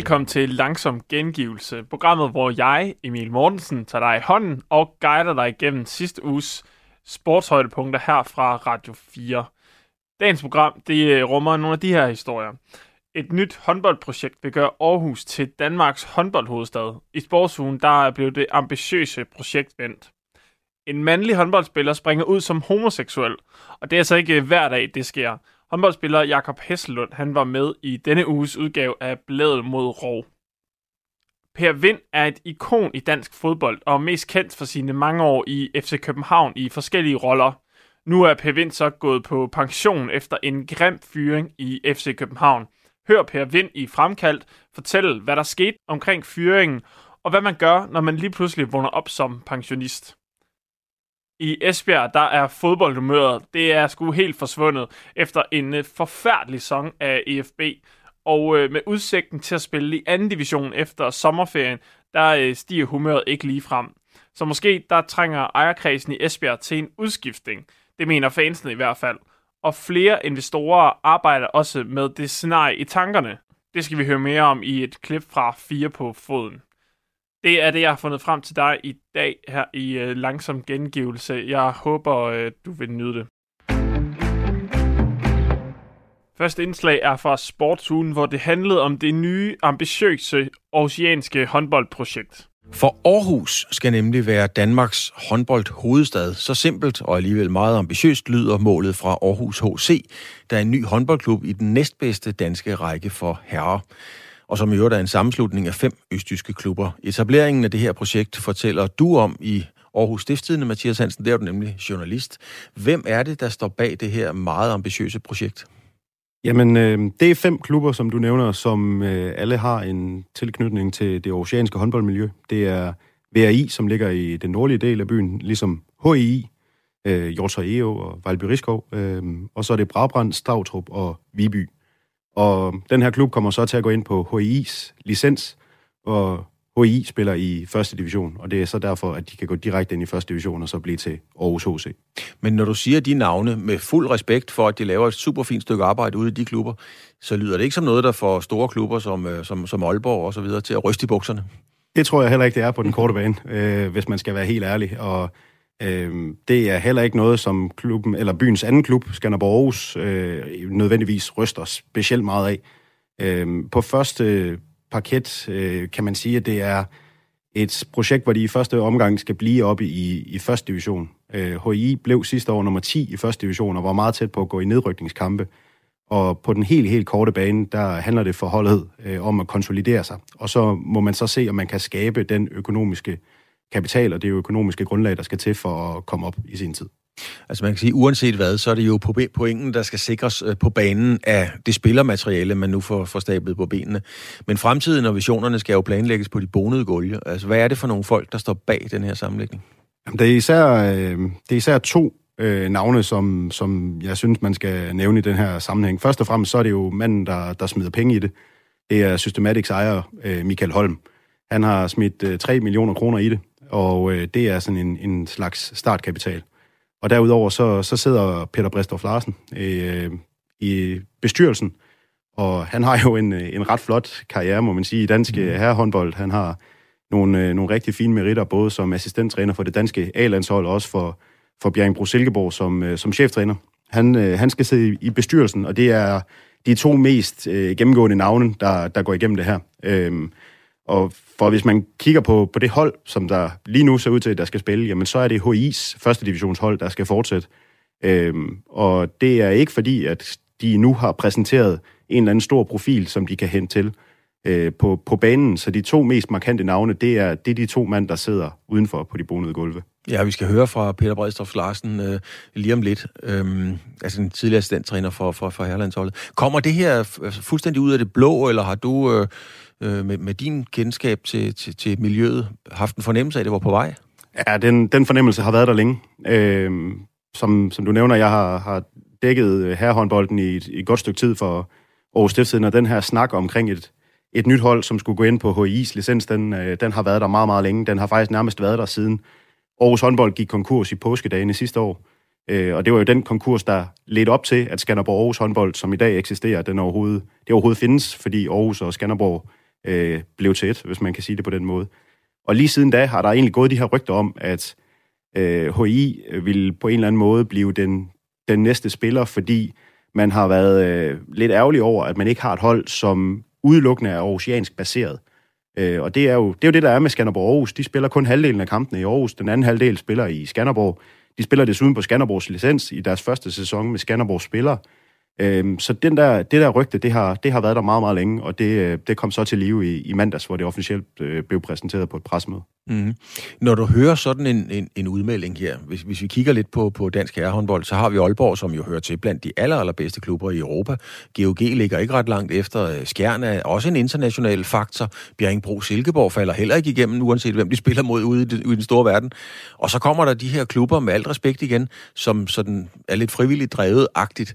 Velkommen til Langsom Gengivelse, programmet, hvor jeg, Emil Mortensen, tager dig i hånden og guider dig igennem sidste uges sportshøjdepunkter her fra Radio 4. Dagens program det øh, rummer nogle af de her historier. Et nyt håndboldprojekt vil gøre Aarhus til Danmarks håndboldhovedstad. I sportsugen der er blevet det ambitiøse projekt vendt. En mandlig håndboldspiller springer ud som homoseksuel, og det er altså ikke hver dag, det sker. Håndboldspiller Jakob Hesselund han var med i denne uges udgave af Bladet mod Rov. Per Vind er et ikon i dansk fodbold og mest kendt for sine mange år i FC København i forskellige roller. Nu er Per Vind så gået på pension efter en grim fyring i FC København. Hør Per Vind i Fremkaldt fortælle, hvad der skete omkring fyringen, og hvad man gør, når man lige pludselig vågner op som pensionist. I Esbjerg, der er fodboldhumøret, det er sgu helt forsvundet efter en øh, forfærdelig sæson af EFB. Og øh, med udsigten til at spille i anden division efter sommerferien, der øh, stiger humøret ikke lige frem. Så måske der trænger ejerkredsen i Esbjerg til en udskiftning. Det mener fansene i hvert fald. Og flere investorer arbejder også med det scenarie i tankerne. Det skal vi høre mere om i et klip fra 4 på foden. Det er det, jeg har fundet frem til dig i dag her i øh, langsom gengivelse. Jeg håber, øh, du vil nyde det. Første indslag er fra Sportsugen, hvor det handlede om det nye, ambitiøse oceanske håndboldprojekt. For Aarhus skal nemlig være Danmarks håndboldhovedstad. Så simpelt og alligevel meget ambitiøst lyder målet fra Aarhus HC, der er en ny håndboldklub i den næstbedste danske række for herrer og som i øvrigt er en sammenslutning af fem østtyske klubber. Etableringen af det her projekt fortæller du om i Aarhus Stiftstidende, Mathias Hansen, der er du nemlig journalist. Hvem er det, der står bag det her meget ambitiøse projekt? Jamen, øh, det er fem klubber, som du nævner, som øh, alle har en tilknytning til det oceanske håndboldmiljø. Det er VRI, som ligger i den nordlige del af byen, ligesom HII, øh, Hjortshøj EO og Valby Rigskov, øh, og så er det Brabrand, Stavtrup og Viby. Og den her klub kommer så til at gå ind på HI's licens, og HI spiller i første division, og det er så derfor, at de kan gå direkte ind i første division og så blive til Aarhus HC. Men når du siger de navne med fuld respekt for, at de laver et super fint stykke arbejde ude i de klubber, så lyder det ikke som noget, der får store klubber som, øh, som, som Aalborg og så videre til at ryste i bukserne? Det tror jeg heller ikke, det er på den korte bane, øh, hvis man skal være helt ærlig. Og Øh, det er heller ikke noget, som klubben, eller byens anden klub, Skanderborg Aarhus, øh, nødvendigvis ryster specielt meget af. Øh, på første parket øh, kan man sige, at det er et projekt, hvor de i første omgang skal blive oppe i, i første division. Øh, HI blev sidste år nummer 10 i første division, og var meget tæt på at gå i nedrykningskampe. Og på den helt, helt korte bane, der handler det for holdet øh, om at konsolidere sig. Og så må man så se, om man kan skabe den økonomiske kapital og det økonomiske grundlag, der skal til for at komme op i sin tid. Altså man kan sige, uanset hvad, så er det jo pointen, der skal sikres øh, på banen af det spillermateriale, man nu får, får stablet på benene. Men fremtiden og visionerne skal jo planlægges på de bonede gulje. Altså hvad er det for nogle folk, der står bag den her sammenlægning? Jamen, det, er især, øh, det er især to øh, navne, som, som jeg synes, man skal nævne i den her sammenhæng. Først og fremmest så er det jo manden, der, der smider penge i det. Det er Systematics ejer, øh, Michael Holm. Han har smidt øh, 3 millioner kroner i det, og øh, det er sådan en, en slags startkapital. Og derudover så, så sidder Peter Brestorff Larsen øh, i bestyrelsen, og han har jo en, en ret flot karriere, må man sige, i dansk mm. herrehåndbold. Han har nogle, øh, nogle rigtig fine meritter, både som assistenttræner for det danske A-landshold, og også for, for Bjerringbro Silkeborg som, øh, som cheftræner. Han, øh, han skal sidde i bestyrelsen, og det er de to mest øh, gennemgående navne, der, der går igennem det her. Øh, og for hvis man kigger på, på det hold, som der lige nu ser ud til, at der skal spille, jamen så er det HI's første divisionshold, der skal fortsætte. Øhm, og det er ikke fordi, at de nu har præsenteret en eller anden stor profil, som de kan hente til øh, på, på banen. Så de to mest markante navne, det er, det er de to mænd, der sidder udenfor på de bonede gulve. Ja, vi skal høre fra Peter Bredstof Larsen øh, lige om lidt, øhm, altså en tidligere assistenttræner for, for, for Herlandsholdet. Kommer det her fuldstændig ud af det blå, eller har du øh, øh, med, med din kendskab til, til, til miljøet haft en fornemmelse af, at det var på vej? Ja, den, den fornemmelse har været der længe. Øh, som, som du nævner, jeg har, har dækket øh, herrehåndbolden i et, et godt stykke tid for Aarhus Stiftsiden, og den her snak omkring et, et nyt hold, som skulle gå ind på HI's licens, den, øh, den har været der meget, meget længe. Den har faktisk nærmest været der siden Aarhus håndbold gik konkurs i påskedagene sidste år. Øh, og det var jo den konkurs, der ledte op til, at Skanderborg Aarhus håndbold, som i dag eksisterer, den overhovedet, det overhovedet findes, fordi Aarhus og Skanderborg øh, blev til et, hvis man kan sige det på den måde. Og lige siden da har der egentlig gået de her rygter om, at øh, HI vil på en eller anden måde blive den, den næste spiller, fordi man har været øh, lidt ærgerlig over, at man ikke har et hold, som udelukkende er oceansk baseret. Øh, og det er, jo, det er jo det, der er med Skanderborg Aarhus. De spiller kun halvdelen af kampene i Aarhus. Den anden halvdel spiller i Skanderborg. De spiller desuden på Skanderborgs licens i deres første sæson med Skanderborgs spillere. Øhm, så den der, det der rygte, det har, det har været der meget, meget længe, og det, øh, det kom så til live i, i mandags, hvor det officielt øh, blev præsenteret på et presmøde. Mm. Når du hører sådan en, en, en udmelding her, hvis, hvis vi kigger lidt på, på dansk herrehåndbold, så har vi Aalborg, som jo hører til blandt de aller, allerbedste klubber i Europa. GOG ligger ikke ret langt efter. Øh, Skjern er også en international faktor. Bjerringbro Silkeborg falder heller ikke igennem, uanset hvem de spiller mod ude i, den, ude i den store verden. Og så kommer der de her klubber med alt respekt igen, som sådan er lidt frivilligt drevet-agtigt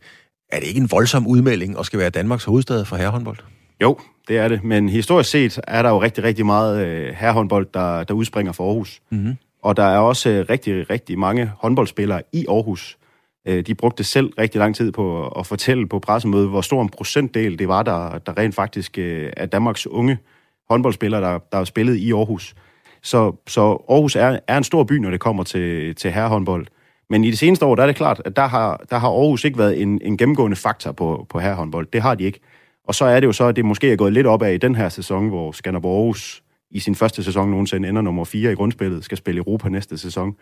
er det ikke en voldsom udmelding at skal være Danmarks hovedstad for herrehåndbold? Jo, det er det. Men historisk set er der jo rigtig, rigtig meget øh, herrehåndbold, der, der udspringer fra Aarhus. Mm-hmm. Og der er også øh, rigtig, rigtig mange håndboldspillere i Aarhus. Øh, de brugte selv rigtig lang tid på at fortælle på pressemødet, hvor stor en procentdel det var, der, der rent faktisk øh, er Danmarks unge håndboldspillere, der, der er spillet i Aarhus. Så, så Aarhus er, er en stor by, når det kommer til, til herrehåndbold. Men i de seneste år, der er det klart, at der har, der har Aarhus ikke været en, en gennemgående faktor på, på herrehåndbold. Det har de ikke. Og så er det jo så, at det måske er gået lidt op af i den her sæson, hvor Skanderborg Aarhus i sin første sæson nogensinde ender nummer 4 i grundspillet, skal spille Europa næste sæson.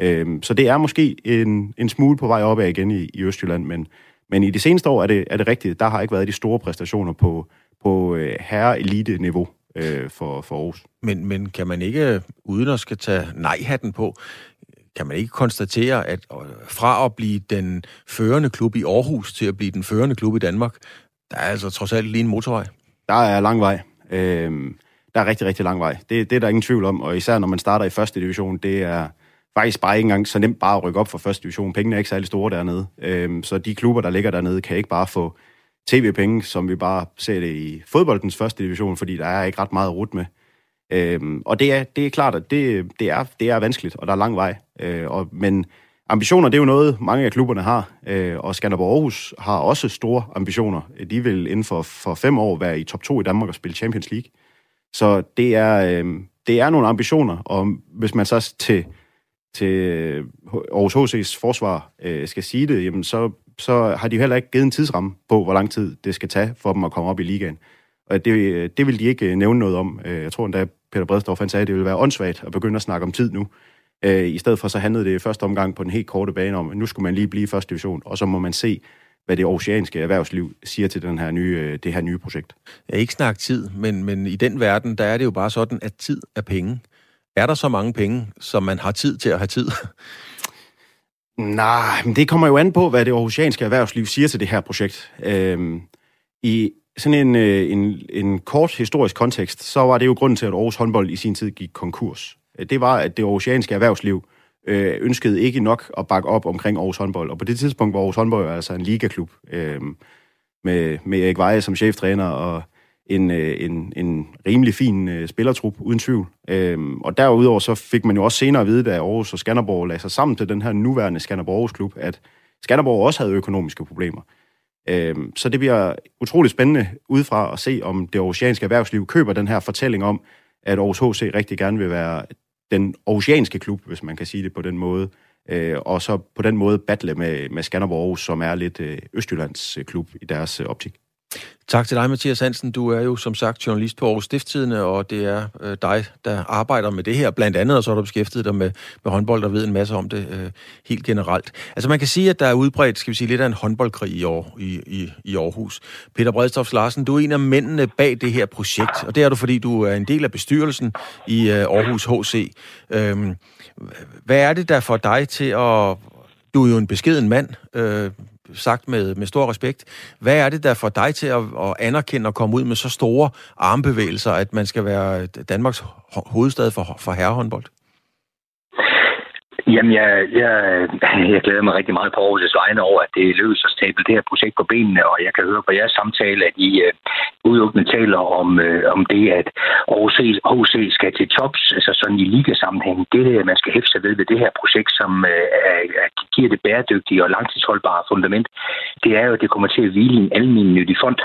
Øhm, så det er måske en, en smule på vej opad igen i, i Østjylland, men, men i de seneste år er det, er det rigtigt. Der har ikke været de store præstationer på, på øh, herre-elite-niveau øh, for, for Aarhus. Men, men kan man ikke, øh, uden at skal tage nej-hatten på, kan man ikke konstatere, at fra at blive den førende klub i Aarhus til at blive den førende klub i Danmark, der er altså trods alt lige en motorvej? Der er lang vej. Øhm, der er rigtig, rigtig lang vej. Det, det er der ingen tvivl om, og især når man starter i første division, det er faktisk bare ikke engang så nemt bare at rykke op fra første division. Pengene er ikke særlig store dernede. Øhm, så de klubber, der ligger dernede, kan ikke bare få tv-penge, som vi bare ser det i fodboldens første division, fordi der er ikke ret meget rut med. Øhm, og det er, det er klart, at det, det, er, det er vanskeligt, og der er lang vej. Øh, og, men ambitioner, det er jo noget, mange af klubberne har, øh, og Skanderborg Aarhus har også store ambitioner. De vil inden for, for fem år være i top 2 i Danmark og spille Champions League. Så det er, øh, det er nogle ambitioner, og hvis man så til, til Aarhus HC's forsvar øh, skal sige det, jamen så, så har de heller ikke givet en tidsramme på, hvor lang tid det skal tage for dem at komme op i ligaen. Og det, det vil de ikke øh, nævne noget om. Øh, jeg tror endda, Peter Bredstorff han sagde, at det ville være åndssvagt at begynde at snakke om tid nu. Øh, I stedet for så handlede det i første omgang på den helt korte bane om, at nu skulle man lige blive i første division, og så må man se, hvad det oceanske erhvervsliv siger til den her nye, øh, det her nye projekt. Jeg ikke snakke tid, men, men i den verden, der er det jo bare sådan, at tid er penge. Er der så mange penge, som man har tid til at have tid? Nej, men det kommer jo an på, hvad det oceanske erhvervsliv siger til det her projekt. Øhm, I sådan en, øh, en, en kort historisk kontekst, så var det jo grunden til, at Aarhus håndbold i sin tid gik konkurs. Øh, det var, at det oceanske erhvervsliv øh, ønskede ikke nok at bakke op omkring Aarhus håndbold. Og på det tidspunkt var Aarhus håndbold altså en ligaklub øh, med, med Erik Veje som cheftræner og en, øh, en, en rimelig fin øh, spillertrup, uden tvivl. Øh, og derudover så fik man jo også senere at vide, da Aarhus og Skanderborg lagde sig sammen til den her nuværende Skanderborg Aarhus klub, at Skanderborg også havde økonomiske problemer. Øh, så det bliver utrolig spændende udefra at se, om det oceanske erhvervsliv køber den her fortælling om, at Aarhus HC rigtig gerne vil være den oceanske klub, hvis man kan sige det på den måde, øh, og så på den måde battle med, med Skanderborg Aarhus, som er lidt øh, Østjyllands øh, klub i deres optik. Tak til dig, Mathias Hansen. Du er jo som sagt journalist på Aarhus Stifttidene, og det er øh, dig, der arbejder med det her blandt andet, og så har du beskæftiget dig med, med håndbold og ved en masse om det øh, helt generelt. Altså man kan sige, at der er udbredt, skal vi sige, lidt af en håndboldkrig i, år, i, i, i Aarhus. Peter Bredstof Larsen, du er en af mændene bag det her projekt, og det er du, fordi du er en del af bestyrelsen i øh, Aarhus HC. Øhm, hvad er det der for dig til at... Du er jo en beskeden mand, øh, sagt med, med stor respekt. Hvad er det, der får dig til at, at anerkende og komme ud med så store armbevægelser, at man skal være Danmarks hovedstad for, for herrehåndbold? Jamen, jeg, jeg, jeg glæder mig rigtig meget på Aarhus' vegne over, at det lykkedes at stable det her projekt på benene, og jeg kan høre på jeres samtale, at I øh, udelukkende taler om, øh, om det, at Aarhus HC skal til tops, altså sådan i ligasammenhæng. Det, det, man skal hæfte sig ved ved det her projekt, som øh, er, giver det bæredygtige og langtidsholdbare fundament, det er jo, at det kommer til at hvile i en almindelig fond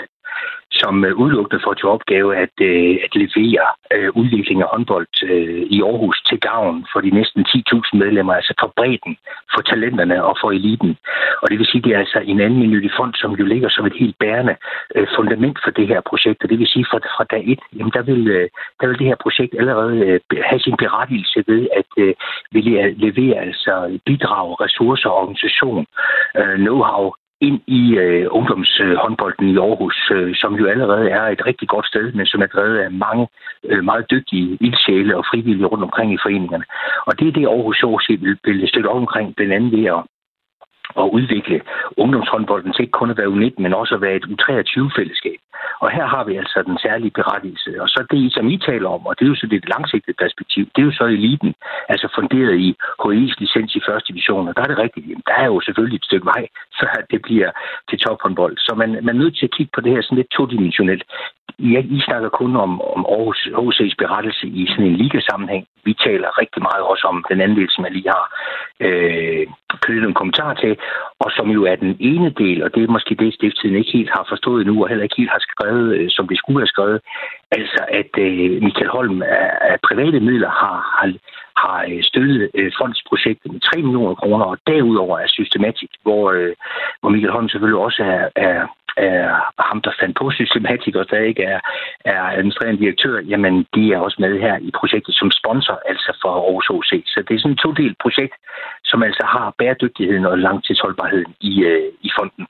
som øh, udelukkende får til opgave at, øh, at levere øh, udvikling af håndbold øh, i Aarhus til gavn for de næsten 10.000 medlemmer, altså for bredden, for talenterne og for eliten. Og det vil sige, at det er altså en anden minuttig fond, som jo ligger som et helt bærende øh, fundament for det her projekt. Og det vil sige, at fra, fra dag et, jamen der, vil, øh, der vil det her projekt allerede øh, have sin berettigelse ved at øh, ville levere altså bidrag, ressourcer, organisation, øh, know-how ind i øh, ungdomshåndbolden øh, i Aarhus, øh, som jo allerede er et rigtig godt sted, men som er drevet af mange øh, meget dygtige ildsjæle og frivillige rundt omkring i foreningerne. Og det er det, Aarhus HC vil, vil støtte op omkring, blandt andet ved at at udvikle ungdomshåndbolden til ikke kun at være U19, men også at være et U23-fællesskab. Og her har vi altså den særlige berettigelse. Og så det, som I taler om, og det er jo så det langsigtede perspektiv, det er jo så eliten, altså funderet i HI's licens i første division. Og der er det rigtigt, jamen, der er jo selvfølgelig et stykke vej, før det bliver til tophåndbold. Så man, man er nødt til at kigge på det her sådan lidt todimensionelt. Jeg, I snakker kun om, om Aarhus HC's berettelse i sådan en ligasammenhæng. Vi taler rigtig meget også om den anden del, som jeg lige har øh, knyttet en kommentar til, og som jo er den ene del, og det er måske det, stiftstiden ikke helt har forstået nu, og heller ikke helt har skrevet, øh, som det skulle have skrevet. Altså, at øh, Michael Holm af, af private midler har, har, har øh, støttet øh, fondsprojektet med 3 millioner kroner, og derudover er systematik, hvor, øh, hvor Michael Holm selvfølgelig også er, er er ham, der fandt på systematik, og der ikke er, er administrerende direktør, jamen de er også med her i projektet som sponsor, altså for Aarhus OC. Så det er sådan et todelt projekt, som altså har bæredygtigheden og langtidsholdbarheden i, øh, i fonden.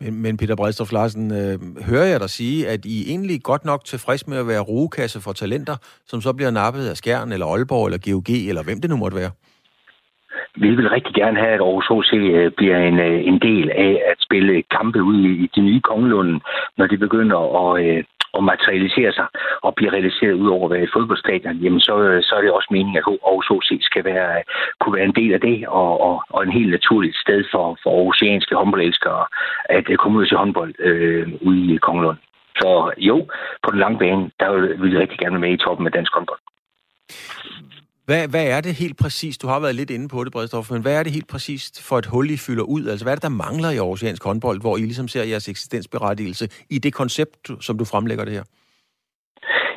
Men, men Peter Bredstof Larsen, øh, hører jeg dig sige, at I egentlig godt nok tilfreds med at være rugekasse for talenter, som så bliver nappet af Skjern, eller Aalborg, eller GOG, eller hvem det nu måtte være? Vi vil rigtig gerne have, at Aarhus HC øh, bliver en, øh, en del af at spille kampe ud i de nye kongelunde, når de begynder at, øh, og at materialisere sig og blive realiseret ud over at være et fodboldstadion, jamen så, så er det også meningen, at Aarhus OC skal være, kunne være en del af det, og, og, og en helt naturligt sted for, for aarhusianske håndboldelskere at øh, komme ud til håndbold øh, ude i Kongelund. Så jo, på den lange bane, der vil vi rigtig gerne være med i toppen af dansk håndbold. Hvad, hvad er det helt præcist? Du har været lidt inde på det, Bredstof, men hvad er det helt præcist for et hul, I fylder ud? Altså, hvad er det, der mangler i Aarhusiansk håndbold, hvor I ligesom ser jeres eksistensberettigelse i det koncept, som du fremlægger det her?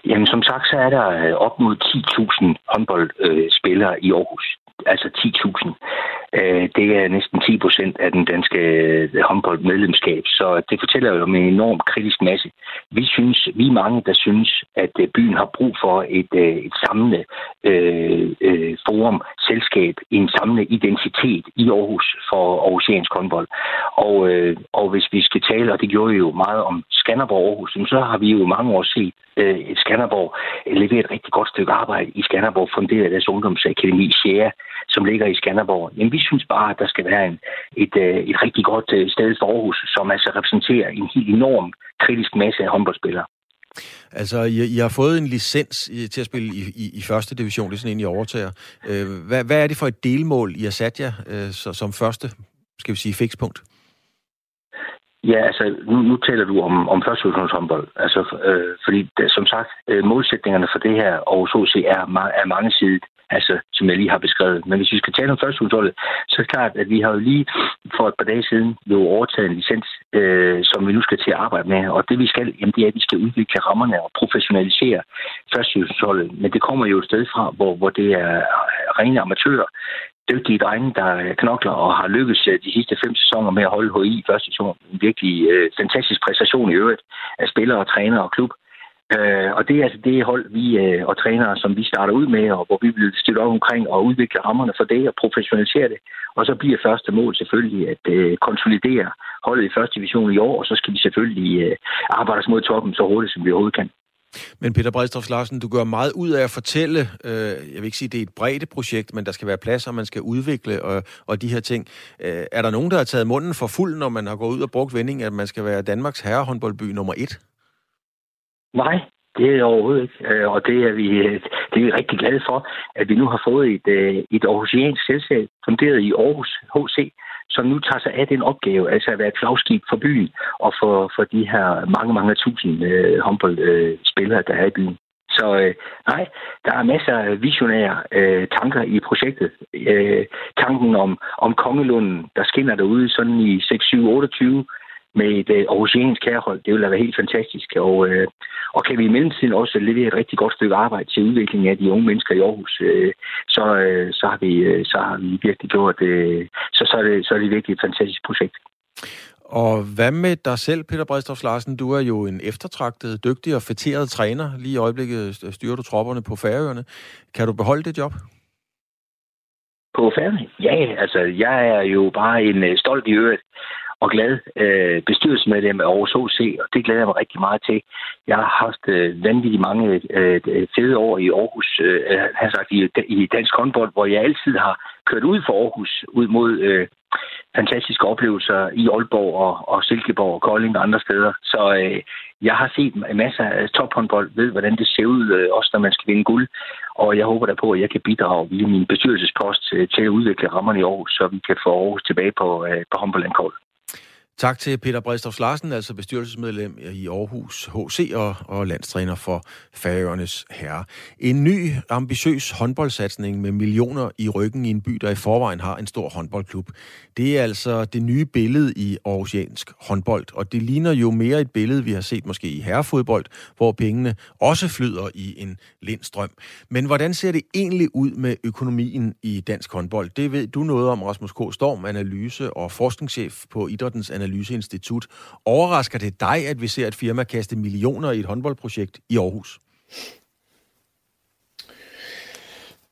Jamen, som sagt, så er der øh, op mod 10.000 håndboldspillere øh, i Aarhus. Altså 10.000. Øh, det er næsten 10 procent af den danske øh, håndboldmedlemskab, så det fortæller jo om en enorm kritisk masse. Vi synes, vi er mange, der synes, at øh, byen har brug for et, et samlende øh, øh, forum, selskab, en samlende identitet i Aarhus for Aarhusiansk håndbold. Og, øh, og hvis vi skal tale, og det gjorde vi jo meget om Skanderborg Aarhus, så har vi jo mange år set øh, Skanderborg levere et rigtig godt stykke arbejde i Skanderborg, funderet deres ungdomsakademi Share, som ligger i Skanderborg. Jamen, vi synes bare, at der skal være en, et, øh, et rigtig godt øh, sted for Aarhus, som altså repræsenterer en helt enorm kritisk masse af håndboldspillere. Altså, I, I har fået en licens til at spille i, i, i første division, det er sådan en, I overtager. Øh, hvad, hvad er det for et delmål, I har sat jer øh, så, som første, skal vi sige, fikspunkt? Ja, altså, nu, nu taler du om, om håndbold. Altså, øh, fordi, som sagt, øh, målsætningerne for det her Aarhus HC er, er mange sider altså, som jeg lige har beskrevet. Men hvis vi skal tale om førstehusholdet, så er det klart, at vi har jo lige for et par dage siden jo overtaget en licens, øh, som vi nu skal til at arbejde med. Og det vi skal, jamen, det er, at vi skal udvikle rammerne og professionalisere førstehusholdet. Men det kommer jo et sted fra, hvor, hvor det er rene amatører, dygtige drenge, der knokler og har lykkes øh, de sidste fem sæsoner med at holde HI i første sæson. En virkelig øh, fantastisk præstation i øvrigt af spillere, træner og klub. Øh, og det er altså det hold, vi øh, og trænere, som vi starter ud med, og hvor vi vil støtte op omkring og udvikle rammerne for det og professionalisere det. Og så bliver første mål selvfølgelig at øh, konsolidere holdet i første division i år, og så skal vi selvfølgelig øh, arbejde os mod toppen så hurtigt, som vi overhovedet kan. Men Peter Bredstof Larsen, du gør meget ud af at fortælle, øh, jeg vil ikke sige, at det er et bredt projekt, men der skal være plads, og man skal udvikle og, og de her ting. Øh, er der nogen, der har taget munden for fuld, når man har gået ud og brugt vending, at man skal være Danmarks herrehåndboldby nummer et? Nej, det er overhovedet ikke. Øh, og det er, vi, øh, det er vi rigtig glade for, at vi nu har fået et, øh, et aarhusiansk selskab, funderet i Aarhus HC, som nu tager sig af den opgave, altså at være et flagskib for byen og for, for de her mange, mange tusind øh, håndboldspillere, der er i byen. Så øh, nej, der er masser af visionære øh, tanker i projektet. Øh, tanken om, om Kongelunden, der skinner derude sådan i 6, 7, 28 med et øh, aarhusiansk kærhold. Det ville være helt fantastisk. Og, øh, og kan vi i mellemtiden også levere et rigtig godt stykke arbejde til udvikling af de unge mennesker i Aarhus, øh, så, øh, så, har vi, øh, så har vi virkelig gjort øh, så, så, er det, så er det virkelig et fantastisk projekt. Og hvad med dig selv, Peter Bredstof Larsen? Du er jo en eftertragtet, dygtig og fætteret træner. Lige i øjeblikket styrer du tropperne på Færøerne. Kan du beholde det job? På Færøerne? Ja, altså jeg er jo bare en uh, stolt i øvrigt og glad øh, bestyrelsesmedlem af Aarhus HC, og det glæder jeg mig rigtig meget til. Jeg har haft øh, vanvittigt mange øh, fede år i Aarhus, øh, har sagt, i, i dansk håndbold, hvor jeg altid har kørt ud for Aarhus, ud mod øh, fantastiske oplevelser i Aalborg og, og Silkeborg og Kolding og andre steder. Så øh, jeg har set masser af tophåndbold, ved hvordan det ser ud, øh, også når man skal vinde guld. Og jeg håber da på, at jeg kan bidrage via min bestyrelsespost øh, til at udvikle rammerne i Aarhus, så vi kan få Aarhus tilbage på, øh, på håndboldlandkortet. Tak til Peter Bredstorff Larsen, altså bestyrelsesmedlem i Aarhus HC og, og landstræner for Færøernes Herre. En ny, ambitiøs håndboldsatsning med millioner i ryggen i en by, der i forvejen har en stor håndboldklub. Det er altså det nye billede i aarhusiansk håndbold, og det ligner jo mere et billede, vi har set måske i herrefodbold, hvor pengene også flyder i en lindstrøm. Men hvordan ser det egentlig ud med økonomien i dansk håndbold? Det ved du noget om, Rasmus K. Storm, analyse- og forskningschef på Idrættens Analyseinstitut. Overrasker det dig, at vi ser et firma kaste millioner i et håndboldprojekt i Aarhus?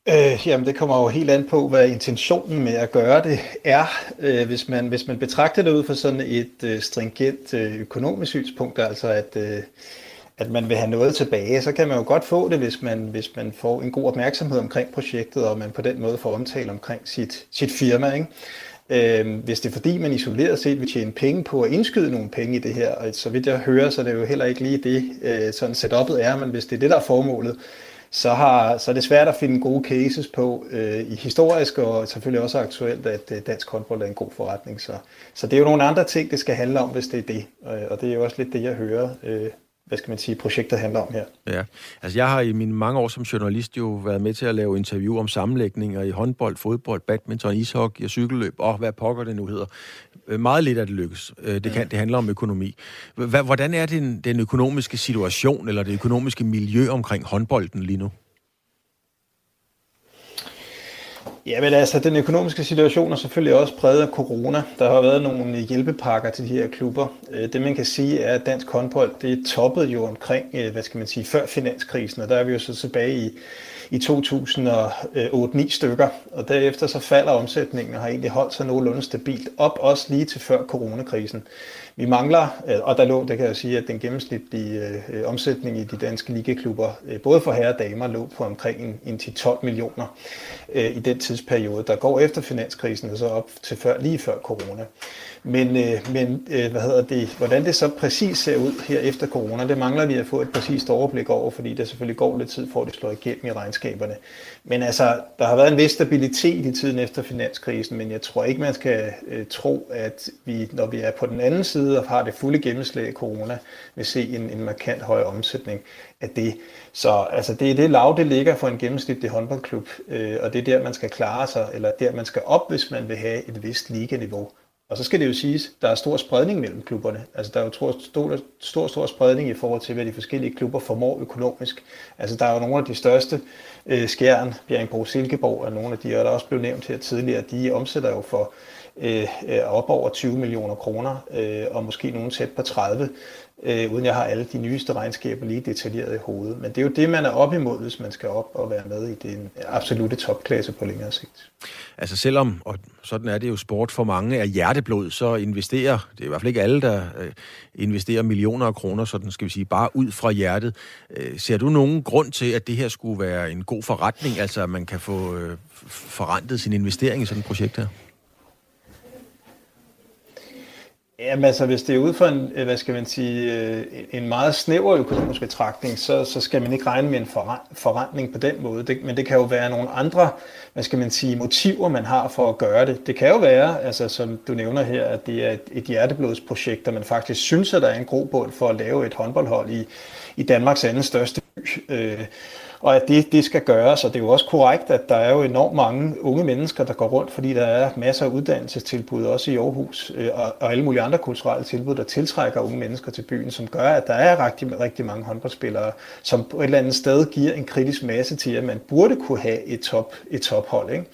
Øh, jamen, det kommer jo helt an på, hvad intentionen med at gøre det er. Øh, hvis, man, hvis man betragter det ud fra sådan et øh, stringent øh, økonomisk synspunkt, altså at, øh, at man vil have noget tilbage, så kan man jo godt få det, hvis man, hvis man får en god opmærksomhed omkring projektet, og man på den måde får omtale omkring sit, sit firma. Ikke? Øh, hvis det er fordi, man isoleret set vil tjene penge på at indskyde nogle penge i det her, og så vidt jeg hører, så er det jo heller ikke lige det, øh, sådan setup'et er, men hvis det er det, der er formålet, så, har, så er det svært at finde gode cases på øh, i historisk og selvfølgelig også aktuelt, at øh, dansk håndbold er en god forretning. Så, så det er jo nogle andre ting, det skal handle om, hvis det er det. Øh, og det er jo også lidt det, jeg hører øh, hvad skal man sige, projektet handler om her. Ja, altså jeg har i mine mange år som journalist jo været med til at lave interview om sammenlægninger i håndbold, fodbold, badminton, ishockey og cykelløb, og hvad pokker det nu hedder. Øh, meget lidt af det lykkes. Øh, det, kan, det handler om økonomi. Hvordan er den, den økonomiske situation, eller det økonomiske miljø omkring håndbolden lige nu? Ja, men altså, den økonomiske situation er selvfølgelig også præget af corona. Der har været nogle hjælpepakker til de her klubber. Øh, det man kan sige er, at dansk håndbold, det toppede jo omkring, øh, hvad skal man sige, før finanskrisen, og der er vi jo så tilbage i, i 2008-9 stykker, og derefter så falder omsætningen og har egentlig holdt sig nogenlunde stabilt op, også lige til før coronakrisen. Vi mangler, øh, og der lå, det kan jeg sige, at den gennemsnitlige øh, omsætning i de danske ligaklubber, øh, både for herre og damer, lå på omkring en, 10-12 millioner i den tidsperiode, der går efter finanskrisen og så op til før, lige før corona. Men, øh, men øh, hvad hedder det, hvordan det så præcis ser ud her efter corona, det mangler vi at få et præcist overblik over, fordi der selvfølgelig går lidt tid, for at det slår igennem i regnskaberne. Men altså, der har været en vis stabilitet i tiden efter finanskrisen, men jeg tror ikke, man skal øh, tro, at vi, når vi er på den anden side og har det fulde gennemslag af corona, vil se en, en markant høj omsætning af det. Så altså, det er det lav, det ligger for en gennemsnitlig håndboldklub, øh, og det er der, man skal klare sig, eller der, man skal op, hvis man vil have et vist liganiveau. Og så skal det jo siges, der er stor spredning mellem klubberne. Altså der er jo stor, stor, stor, stor spredning i forhold til, hvad de forskellige klubber formår økonomisk. Altså der er jo nogle af de største, øh, Skjern, Bjerringbro, Silkeborg, og nogle af de, og der også blev nævnt her tidligere, de omsætter jo for øh, øh op over 20 millioner kroner, øh, og måske nogen tæt på 30 øh, uden jeg har alle de nyeste regnskaber lige detaljeret i hovedet. Men det er jo det, man er op imod, hvis man skal op og være med i den absolute topklasse på længere sigt. Altså selvom, og sådan er det jo sport for mange, er hjerteblod, så investerer, det er i hvert fald ikke alle, der øh, investerer millioner af kroner, sådan skal vi sige, bare ud fra hjertet. Øh, ser du nogen grund til, at det her skulle være en god forretning, altså at man kan få øh, forrentet sin investering i sådan et projekt her? Jamen altså, hvis det er ud fra en, øh, hvad skal man sige, øh, en meget snæver økonomisk betragtning, så, så skal man ikke regne med en forretning på den måde. Det, men det kan jo være nogle andre, hvad skal man sige, motiver, man har for at gøre det. Det kan jo være, altså som du nævner her, at det er et, et hjerteblodsprojekt, og man faktisk synes, at der er en grobund for at lave et håndboldhold i, i Danmarks anden største by. Øh, og at det, det skal gøres. Og det er jo også korrekt, at der er jo enormt mange unge mennesker, der går rundt, fordi der er masser af uddannelsestilbud, også i Aarhus, øh, og, og alle mulige andre kulturelle tilbud, der tiltrækker unge mennesker til byen, som gør, at der er rigtig, rigtig mange håndboldspillere, som på et eller andet sted giver en kritisk masse til, at man burde kunne have et, top, et tophold. Ikke?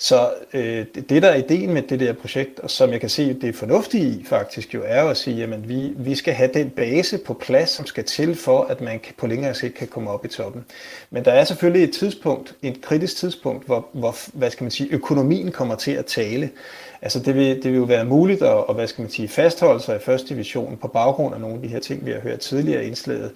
Så øh, det, der er ideen med det der projekt, og som jeg kan se, det er fornuftigt i faktisk jo, er at sige, at vi, vi skal have den base på plads, som skal til for, at man på længere sigt kan komme op i toppen. Men der er selvfølgelig et tidspunkt, et kritisk tidspunkt, hvor, hvor hvad skal man sige, økonomien kommer til at tale. Altså det vil, det vil jo være muligt at, at hvad skal man sige, fastholde sig i første division på baggrund af nogle af de her ting, vi har hørt tidligere indslaget.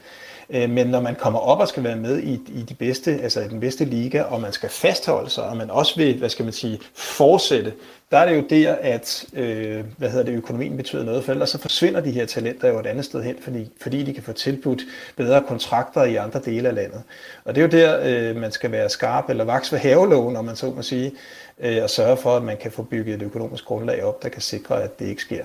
Øh, men når man kommer op og skal være med i, i de bedste, altså i den bedste liga, og man skal fastholde sig, og man også vil, hvad skal man sige, fortsætte, der er det jo der, at øh, hvad hedder det, økonomien betyder noget, for ellers så forsvinder de her talenter jo et andet sted hen, fordi, fordi de kan få tilbudt bedre kontrakter i andre dele af landet. Og det er jo der, øh, man skal være skarp eller vaks ved havelån, om man så må sige, øh, og sørge for, at man kan få bygget et økonomisk grundlag op, der kan sikre, at det ikke sker.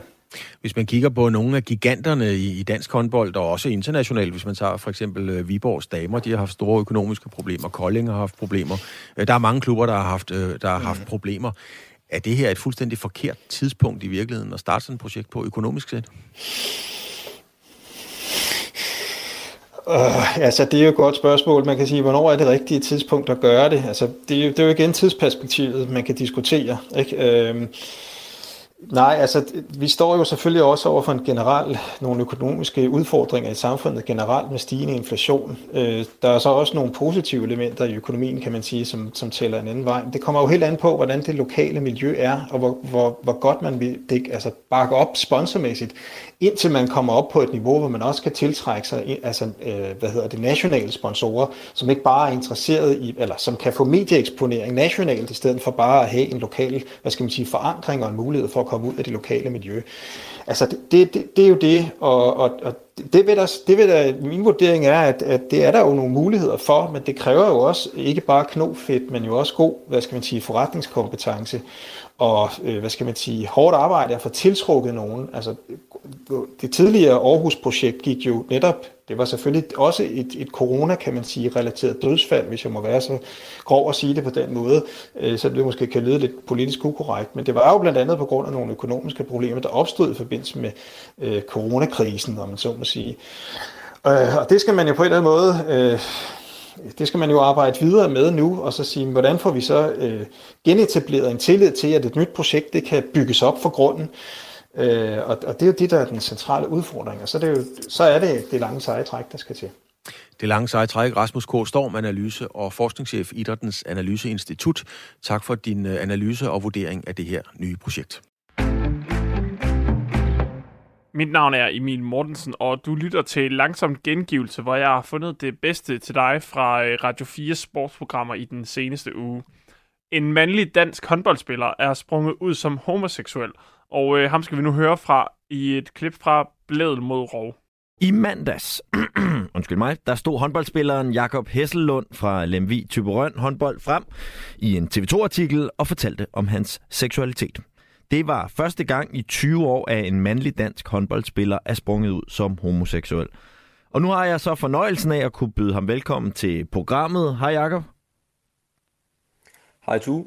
Hvis man kigger på nogle af giganterne i, i dansk håndbold, og også internationalt, hvis man tager for eksempel øh, Viborgs damer, de har haft store økonomiske problemer, Kolding har haft problemer. Øh, der er mange klubber, der har haft, øh, der har haft mm. problemer. Er det her et fuldstændig forkert tidspunkt i virkeligheden at starte sådan et projekt på økonomisk set? Uh, altså, det er jo et godt spørgsmål. Man kan sige, hvornår er det rigtige tidspunkt at gøre det? Altså, det, er jo, det er jo igen tidsperspektivet, man kan diskutere. Ikke? Uh, Nej, altså vi står jo selvfølgelig også over for en general, nogle økonomiske udfordringer i samfundet generelt med stigende inflation. Øh, der er så også nogle positive elementer i økonomien, kan man sige, som, som tæller en anden vej. Det kommer jo helt an på, hvordan det lokale miljø er, og hvor, hvor, hvor godt man vil det, altså, bakke op sponsormæssigt, indtil man kommer op på et niveau, hvor man også kan tiltrække sig altså, øh, hvad hedder det, nationale sponsorer, som ikke bare er interesseret i, eller som kan få medieeksponering nationalt, i stedet for bare at have en lokal, hvad skal man sige, forankring og en mulighed for at komme ud af det lokale miljø. Altså, det, det, det er jo det, og, og, og det vil der, det vil der, min vurdering er, at, at det er der jo nogle muligheder for, men det kræver jo også ikke bare knofedt, men jo også god, hvad skal man sige, forretningskompetence og, øh, hvad skal man sige, hårdt arbejde at få tiltrukket nogen. Altså, det tidligere Aarhus-projekt gik jo netop, det var selvfølgelig også et, et corona, kan man sige, relateret dødsfald, hvis jeg må være så grov at sige det på den måde, øh, så det måske kan lyde lidt politisk ukorrekt, men det var jo blandt andet på grund af nogle økonomiske problemer, der opstod i forbindelse med øh, coronakrisen, om man så må sige. Øh, og det skal man jo på en eller anden måde øh, det skal man jo arbejde videre med nu, og så sige, hvordan får vi så øh, genetableret en tillid til, at et nyt projekt det kan bygges op for grunden. Øh, og, og det er jo det, der er den centrale udfordring, og så er det, jo, så er det det lange seje træk, der skal til. Det lange seje træk, Rasmus K. Storm, analyse og forskningschef i Idrættens Analyseinstitut. Tak for din øh, analyse og vurdering af det her nye projekt. Mit navn er Emil Mortensen, og du lytter til Langsom Gengivelse, hvor jeg har fundet det bedste til dig fra øh, Radio 4 sportsprogrammer i den seneste uge. En mandlig dansk håndboldspiller er sprunget ud som homoseksuel, og øh, ham skal vi nu høre fra i et klip fra Blædel mod Rov. I mandags, undskyld mig, der stod håndboldspilleren Jakob Hessellund fra Lemvi Typerøn håndbold frem i en TV2-artikel og fortalte om hans seksualitet. Det var første gang i 20 år, at en mandlig dansk håndboldspiller er sprunget ud som homoseksuel. Og nu har jeg så fornøjelsen af at kunne byde ham velkommen til programmet. Hej Jakob. Hej Tu.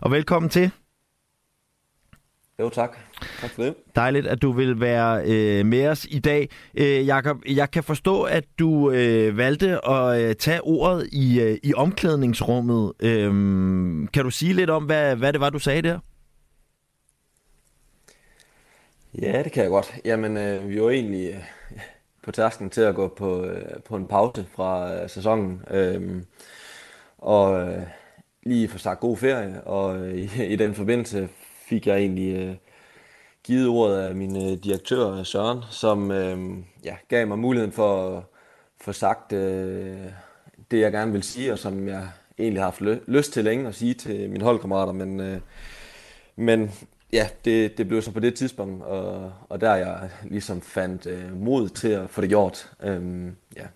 Og velkommen til. Jo, tak. Tak for det. Dejligt, at du vil være øh, med os i dag. Øh, Jakob, jeg kan forstå, at du øh, valgte at øh, tage ordet i, øh, i omklædningsrummet. Øh, kan du sige lidt om, hvad, hvad det var, du sagde der? Ja, det kan jeg godt. Jamen, øh, vi var egentlig øh, på tasken til at gå på, øh, på en pause fra øh, sæsonen. Øh, og øh, lige få sagt god ferie, og øh, i, i den forbindelse fik jeg egentlig øh, givet ordet af min øh, direktør Søren, som øh, ja, gav mig muligheden for at få sagt øh, det, jeg gerne vil sige, og som jeg egentlig har haft lyst til længe at sige til mine holdkammerater, men, øh, men ja, det, det blev så på det tidspunkt, og, og der jeg ligesom fandt øh, mod til at få det gjort. Øhm, ja.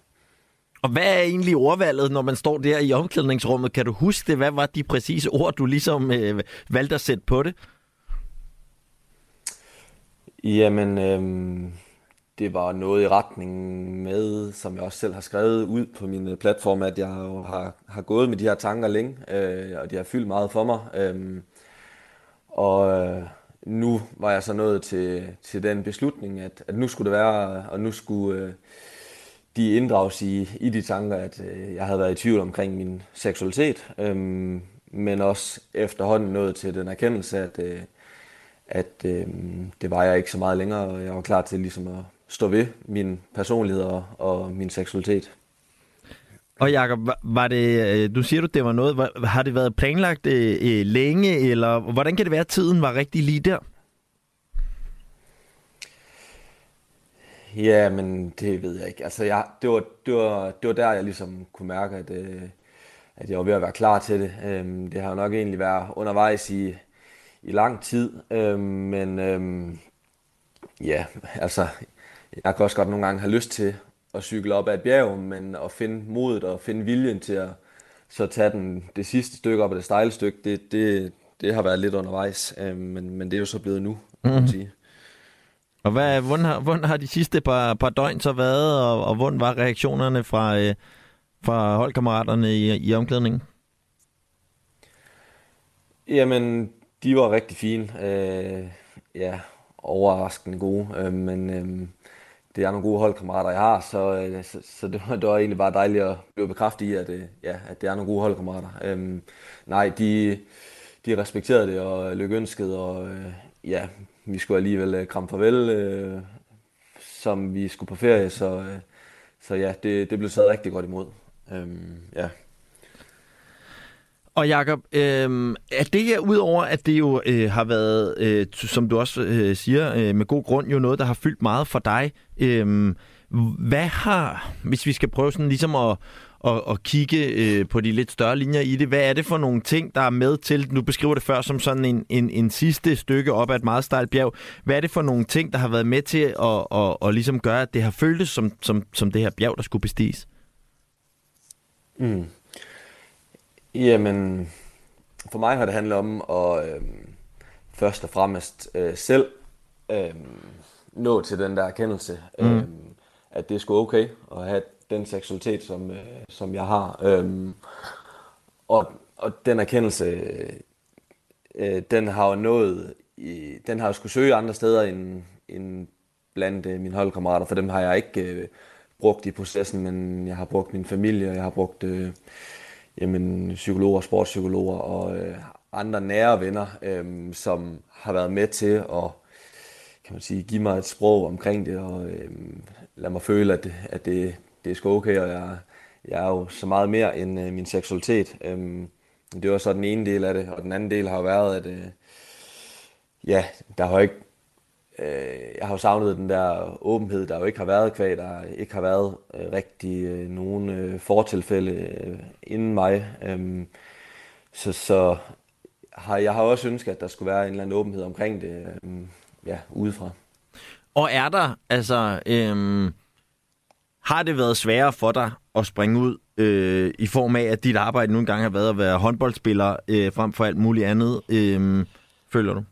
Og hvad er egentlig ordvalget, når man står der i omklædningsrummet? Kan du huske det? Hvad var de præcise ord, du ligesom øh, valgte at sætte på det? Jamen, øhm, det var noget i retning med, som jeg også selv har skrevet ud på min øh, platform, at jeg har, har gået med de her tanker længe, øh, og de har fyldt meget for mig. Øh, og øh, nu var jeg så nået til, til den beslutning, at, at nu skulle det være, og nu skulle øh, de inddrages i, i de tanker, at øh, jeg havde været i tvivl omkring min seksualitet, øh, men også efterhånden nået til den erkendelse, at, øh, at øh, det var jeg ikke så meget længere, og jeg var klar til ligesom at stå ved min personlighed og, og min seksualitet. Og Jacob, var det, øh, du siger du, det var noget, har det været planlagt øh, øh, længe, eller hvordan kan det være, at tiden var rigtig lige der? Ja, men det ved jeg ikke. Altså, jeg, det, var, det, var, det var der, jeg ligesom kunne mærke, at, at jeg var ved at være klar til det. Øhm, det har nok egentlig været undervejs i, i lang tid, øhm, men øhm, ja, altså, jeg kan også godt nogle gange have lyst til at cykle op ad et bjerg, men at finde modet og finde viljen til at så tage den, det sidste stykke op ad det stejle stykke, det, det, det har været lidt undervejs, øh, men, men det er jo så blevet nu, kan man mhm. sige. Og hvad, hvordan, har, hvordan har de sidste par, par døgn så været, og, og hvordan var reaktionerne fra, øh, fra holdkammeraterne i, i omklædningen? Jamen, de var rigtig fine. Øh, ja, overraskende gode, øh, men øh, det er nogle gode holdkammerater, jeg har, så, øh, så, så det, var, det var egentlig bare dejligt at blive bekræftet i, at, øh, ja, at det er nogle gode holdkammerater. Øh, nej, de, de respekterede det og lykønskede, og øh, ja, vi skulle alligevel øh, kramme farvel, øh, som vi skulle på ferie, så, øh, så ja, det, det blev taget rigtig godt imod. Øh, ja. Og Jacob, øh, er det her udover, at det jo øh, har været, øh, som du også øh, siger, øh, med god grund, jo noget, der har fyldt meget for dig. Øh, hvad har, hvis vi skal prøve sådan ligesom at, at, at kigge øh, på de lidt større linjer i det, hvad er det for nogle ting, der er med til, nu beskriver det før som sådan en, en, en sidste stykke op ad et meget stejlt bjerg, hvad er det for nogle ting, der har været med til at, at, at, at ligesom gøre, at det har føltes som, som, som det her bjerg, der skulle bestiges? Mm. Jamen, for mig har det handlet om at øh, først og fremmest øh, selv øh, nå til den der erkendelse, øh, mm. at det er sgu okay at have den seksualitet, som, øh, som jeg har. Øh, og, og den erkendelse, øh, den har jo nået, i, den har jo skulle søge andre steder end, end blandt øh, mine holdkammerater, for dem har jeg ikke øh, brugt i processen, men jeg har brugt min familie, og jeg har brugt... Øh, jamen, psykologer, sportspsykologer og øh, andre nære venner, øh, som har været med til at kan man sige, give mig et sprog omkring det, og øh, lade mig føle, at det, at det, det er sgu okay, og jeg, jeg er jo så meget mere end øh, min seksualitet. Øh, det var så den ene del af det, og den anden del har jo været, at øh, ja, der har ikke øh, jeg har jo savnet den der åbenhed, der jo ikke har været kvæg, der ikke har været øh, rigtig øh, nogen øh, fortilfælde øh, inden mig. Øh, så, så har jeg har også ønsket, at der skulle være en eller anden åbenhed omkring det, øh, ja, udefra. Og er der, altså, øh, har det været sværere for dig at springe ud øh, i form af, at dit arbejde nogle gange har været at være håndboldspiller øh, frem for alt muligt andet, øh, føler du?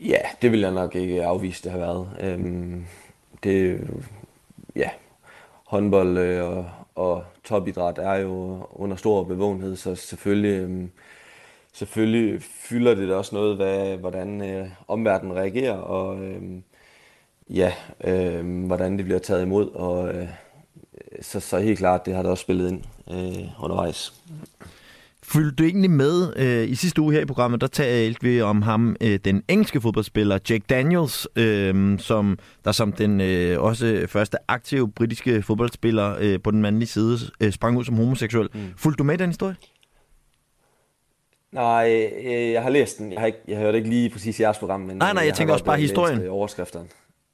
Ja, det vil jeg nok ikke afvise, det har været. Øhm, det, ja, håndbold øh, og, og topidræt er jo under stor bevågenhed, så selvfølgelig, øhm, selvfølgelig fylder det også noget, hvad, hvordan øh, omverdenen reagerer, og øh, ja, øh, hvordan det bliver taget imod, og øh, så, så helt klart, det har da også spillet ind øh, undervejs. Følte du egentlig med øh, i sidste uge her i programmet, der talte vi om ham, øh, den engelske fodboldspiller Jake Daniels, øh, som der som den øh, også første aktive britiske fodboldspiller øh, på den mandlige side øh, sprang ud som homoseksuel. Mm. Fulgte du med i den historie? Nej, øh, jeg har læst den. Jeg har, ikke, jeg har hørt ikke lige præcis jeres program, men nej, nej, jeg, jeg tænker også bare historien. Øh, overskrifterne.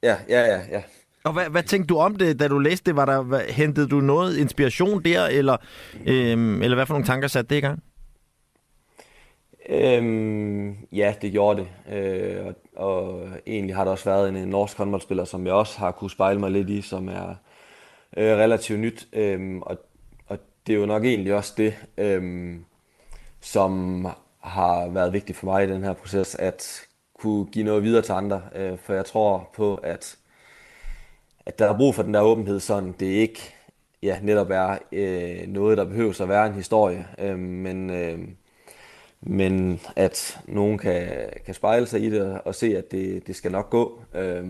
Ja, ja, ja, ja. Og hvad, hvad tænkte du om det, da du læste det? Var der, hvad, hentede du noget inspiration der, eller, øhm, eller hvad for nogle tanker satte det i gang? Øhm, ja, det gjorde det. Øh, og, og egentlig har der også været en, en norsk håndboldspiller, som jeg også har kunne spejle mig lidt i, som er øh, relativt nyt. Øhm, og, og det er jo nok egentlig også det, øhm, som har været vigtigt for mig i den her proces, at kunne give noget videre til andre. Øh, for jeg tror på, at, at der er brug for den der åbenhed, sådan det ikke ja, netop er øh, noget, der behøver at være en historie, øh, men, øh, men at nogen kan, kan spejle sig i det og se, at det, det skal nok gå. Øh,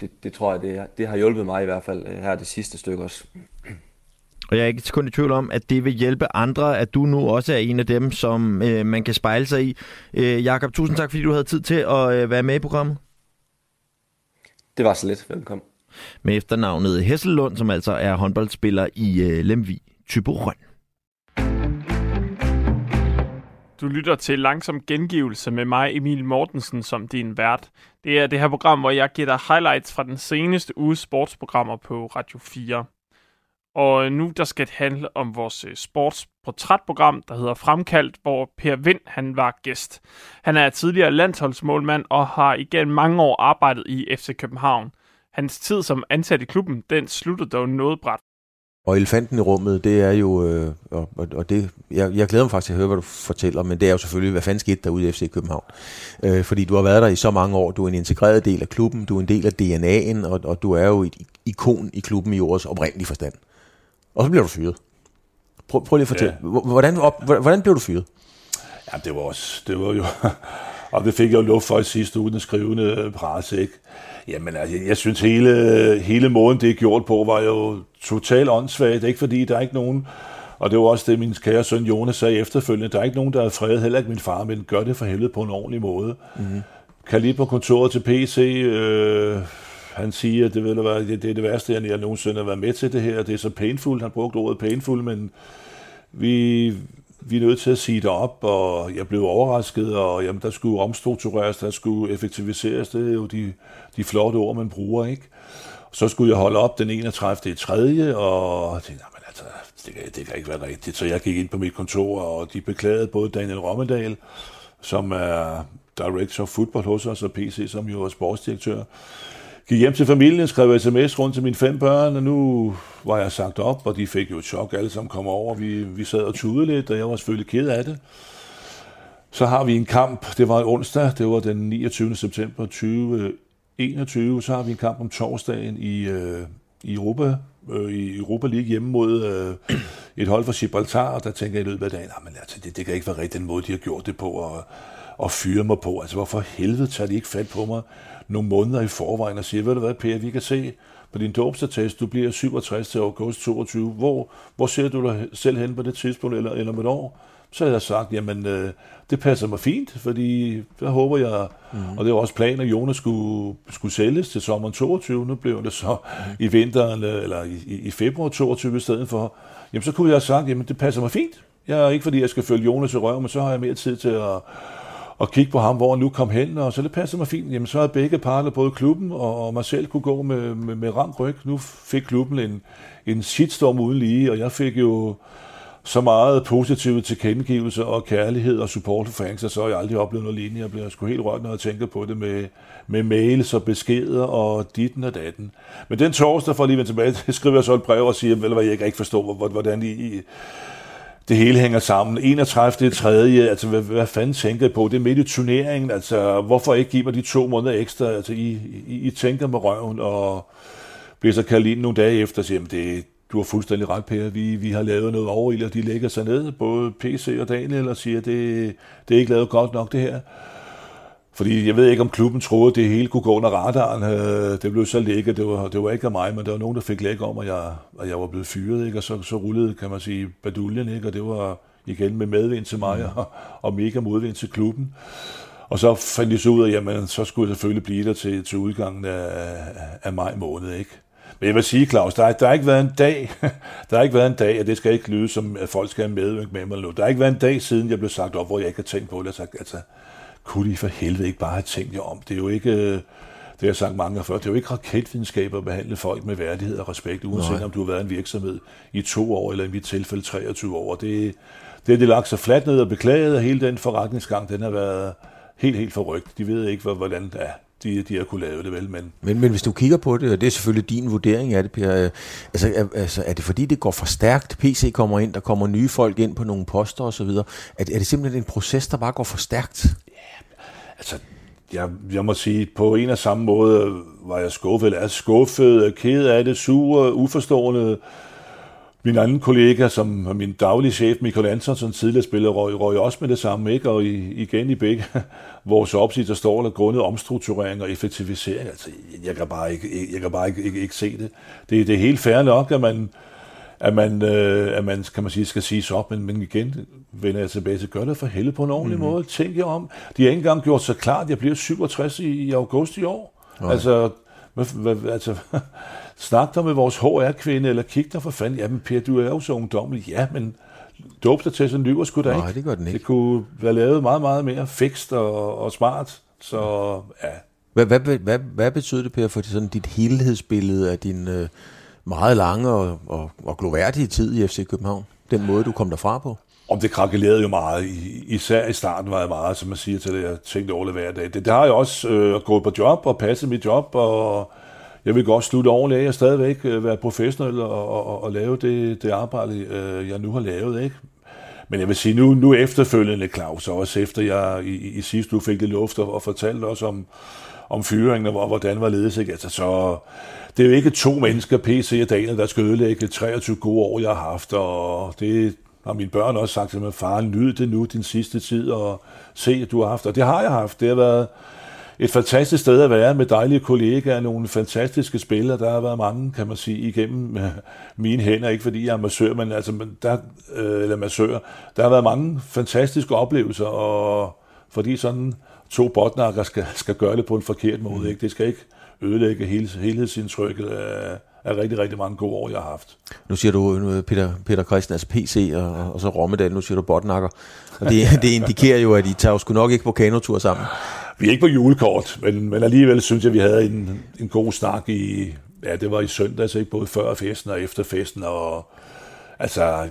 det, det tror jeg, det, det har hjulpet mig i hvert fald øh, her det sidste stykke også. Og jeg er ikke kun i tvivl om, at det vil hjælpe andre, at du nu også er en af dem, som øh, man kan spejle sig i. Øh, Jakob, tusind tak, fordi du havde tid til at øh, være med i programmet. Det var så lidt. Velkommen. Med efternavnet Hessellund, som altså er håndboldspiller i øh, Lemvi, Tyborøn. Du lytter til Langsom Gengivelse med mig, Emil Mortensen, som din vært. Det er det her program, hvor jeg giver dig highlights fra den seneste uges sportsprogrammer på Radio 4. Og nu der skal det handle om vores øh, sportsportrætprogram, der hedder Fremkaldt, hvor Per Vind han var gæst. Han er tidligere landsholdsmålmand og har igen mange år arbejdet i FC København. Hans tid som ansat i klubben, den sluttede dog noget bræt. Og elefanten i rummet, det er jo, øh, og, og det, jeg, jeg glæder mig faktisk til at høre, hvad du fortæller, men det er jo selvfølgelig, hvad fanden skete der ude i FC København? Øh, fordi du har været der i så mange år, du er en integreret del af klubben, du er en del af DNA'en, og, og du er jo et ikon i klubben i ordets oprindelige forstand. Og så bliver du fyret. Prøv, prøv lige at fortælle, ja. hvordan, op, hvordan blev du fyret? Ja, det var også, det var jo, og det fik jeg jo lov for i sidste uge, den skrivende presse, ikke? Jamen, altså, jeg synes, hele, hele måden, det er gjort på, var jo totalt åndssvagt. Ikke fordi der er ikke nogen, og det var også det, min kære søn Jonas sagde efterfølgende, der er ikke nogen, der er fredet, heller ikke min far, men gør det for helvede på en ordentlig måde. Mm-hmm. Kan lige på kontoret til PC, øh, han siger, at det, vil være, det, det er det værste, jeg nogensinde har været med til det her. Det er så painful, han brugte ordet painful, men vi, vi er nødt til at sige det op, og jeg blev overrasket, og jamen, der skulle omstruktureres, der skulle effektiviseres, det er jo de, de flotte ord, man bruger, ikke? Så skulle jeg holde op den 31. i 3. og tænkte, jamen, altså, det kan, det kan ikke være rigtigt. Så jeg gik ind på mit kontor, og de beklagede både Daniel Rommedal, som er director of football hos os, og PC, som jo er sportsdirektør, gik hjem til familien, skrev sms rundt til mine fem børn, og nu var jeg sagt op, og de fik jo et chok, alle sammen kom over. Vi, vi sad og tudede lidt, og jeg var selvfølgelig ked af det. Så har vi en kamp, det var onsdag, det var den 29. september 2021, så har vi en kamp om torsdagen i, øh, i Europa, øh, i Europa League hjemme mod øh, et hold fra Gibraltar, og der tænker jeg i løbet af dagen, men altså, det, det kan ikke være rigtigt den måde, de har gjort det på, og, og fyre mig på. Altså, hvorfor helvede tager de ikke fat på mig? Nogle måneder i forvejen og siger, ved du hvad, Per, vi kan se på din dåbstatest, du bliver 67 til august 22. Hvor, hvor ser du dig selv hen på det tidspunkt, eller, eller om et år? Så har jeg sagt, jamen, øh, det passer mig fint, fordi der håber jeg, mm. og det var også planen, at Jonas skulle, skulle sælges til sommeren 22. Nu blev det så mm. i vinteren, øh, eller i, i februar 22 i stedet for. Jamen, så kunne jeg have sagt, jamen, det passer mig fint. Jeg er ikke, fordi jeg skal følge Jonas i røven, men så har jeg mere tid til at og kigge på ham, hvor han nu kom hen, og så det passede mig fint. Jamen, så havde begge parter, både klubben og mig selv, kunne gå med, med, med ramt ryg. Nu fik klubben en, en shitstorm uden lige, og jeg fik jo så meget positive tilkendegivelser og kærlighed og support for fans, så har jeg aldrig oplevet noget lignende. Jeg bliver sgu helt rørt, når jeg tænker på det med, med mails og beskeder og ditten og datten. Men den torsdag, for at lige vende tilbage, skriver jeg så et brev og siger, vel, hvad jeg ikke forstår, hvordan I, det hele hænger sammen. 31. tredje, altså hvad, hvad fanden tænker I på? Det er midt i turneringen, altså hvorfor ikke give mig de to måneder ekstra? Altså I, I, I tænker med røven, og bliver så kaldt ind nogle dage efter og siger, det, du har fuldstændig ret, Per. Vi, vi har lavet noget over og de lægger sig ned, både PC og Daniel, og siger, det, det er ikke lavet godt nok det her. Fordi jeg ved ikke, om klubben troede, at det hele kunne gå under radaren. Øh, det blev så lækkert. Det var, det var ikke af mig, men der var nogen, der fik læk om, at jeg, at jeg var blevet fyret. Ikke? Og så, så rullede, kan man sige, baduljen. Ikke? Og det var igen med medvind til mig mm. og, og mega modvind til klubben. Og så fandt de så ud af, jamen, så skulle jeg selvfølgelig blive der til, til udgangen af, af maj måned. Ikke? Men jeg vil sige, Claus, der, er, der har ikke været en dag, der har ikke været en dag, og det skal ikke lyde som, at folk skal have medvirke med mig nu. Der har ikke været en dag siden, jeg blev sagt op, hvor jeg ikke har tænkt på det. Altså, altså kunne de for helvede ikke bare have tænkt jer om? Det er jo ikke, øh, det har jeg sagt mange før, det er jo ikke raketvidenskab at behandle folk med værdighed og respekt, uanset Nej. om du har været en virksomhed i to år, eller i mit tilfælde 23 år. Det, det er det lagt sig fladt ned og beklaget, og hele den forretningsgang, den har været helt, helt forrygt. De ved ikke, hvordan ja, de, de har kunne lave det vel. Men... men, men hvis du kigger på det, og det er selvfølgelig din vurdering af det, Per, øh, altså, er, altså, er det fordi, det går for stærkt? PC kommer ind, der kommer nye folk ind på nogle poster osv. Er, er det simpelthen en proces, der bare går for stærkt? Altså, jeg, jeg må sige, på en og samme måde var jeg skuffet, eller er skuffet, ked af det, sur, uforstående. Min anden kollega, som min daglige chef, Michael Antonsen, tidligere spiller, røg, røg også med det samme, ikke? og i, igen i begge vores opsigter står der grundet omstrukturering og effektivisering. Altså, jeg kan bare ikke, jeg kan bare ikke, ikke, ikke se det. det. Det er helt fair nok, at man, at man, øh, at man, kan man sige, skal sige op, men, men igen vender jeg tilbage til, gør det for helvede på en ordentlig mm. måde. Tænk jer om. De har ikke engang gjort så klart, at jeg bliver 67 i, i august i år. Nej. Altså, hvad, hvad, altså snak der med vores HR-kvinde, eller kig der for fanden. Jamen Per, du er jo så ungdommelig. Ja, men dope dig til, så lyver sgu da ikke. Nej, det gør den ikke. Det kunne være lavet meget, meget mere fikst og, og smart. Så ja. Hvad, hvad, hvad, hvad betyder det, Per, for sådan dit helhedsbillede af din øh, meget lange og, og, og gloværdige tid i FC København? Den måde, du kom derfra på? Om det krakelerede jo meget. Især i starten var jeg meget, som man siger til det, jeg tænkte over det hver dag. Det, det har jeg også øh, gået på job og passet mit job, og jeg vil godt slutte ordentligt af og stadigvæk øh, være professionel og, og, og lave det, det arbejde, øh, jeg nu har lavet. Ikke? Men jeg vil sige, nu, nu efterfølgende, Claus, også efter jeg i, i sidste uge fik det luft og, og fortalte også om, om fyringen og hvordan var ledes, ikke? Altså, så det er jo ikke to mennesker, PC og Daniel, der skal ødelægge 23 gode år, jeg har haft, og det har mine børn også sagt til mig, far, nyd det nu din sidste tid, og se, at du har haft, og det har jeg haft. Det har været et fantastisk sted at være med dejlige kollegaer, nogle fantastiske spillere. Der har været mange, kan man sige, igennem øh, mine hænder, ikke fordi jeg er massør, men altså, der, øh, eller massør. Der har været mange fantastiske oplevelser, og fordi sådan to botnakker skal, skal gøre det på en forkert måde, mm. ikke? det skal ikke ødelægge hele, helhedsindtrykket af, af rigtig, rigtig mange gode år, jeg har haft. Nu siger du øh, Peter, Peter Christen, altså PC, og, og så Rommedal, nu siger du botnakker. Og det, det indikerer jo, at I tager jo sgu nok ikke på kanotur sammen. Vi er ikke på julekort, men, men alligevel synes jeg, vi havde en, en god snak i, ja, det var i søndags, ikke? både før festen og efter festen, og altså,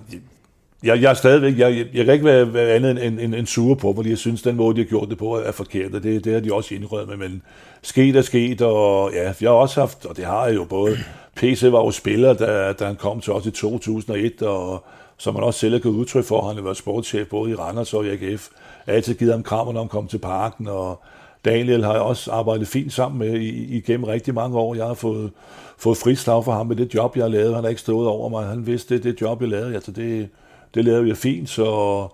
jeg, jeg er stadigvæk, jeg, jeg kan ikke være, være andet end, end, end sure på, fordi jeg synes, den måde, de har gjort det på, er forkert, og det, det har de også indrømt med, men sket er sket, og ja, jeg har også haft, og det har jeg jo både, PC var jo spiller, da, da han kom til os i 2001, og som man også selv har givet udtryk for, han har været sportschef både i Randers og i AGF, jeg har altid givet ham krammer, når han kom til parken, og Daniel har jeg også arbejdet fint sammen med igennem rigtig mange år. Jeg har fået, fået frit slag for ham med det job, jeg har lavet. Han har ikke stået over mig. Han vidste, det det job, jeg lavede. Altså, det, det lavede jeg fint, så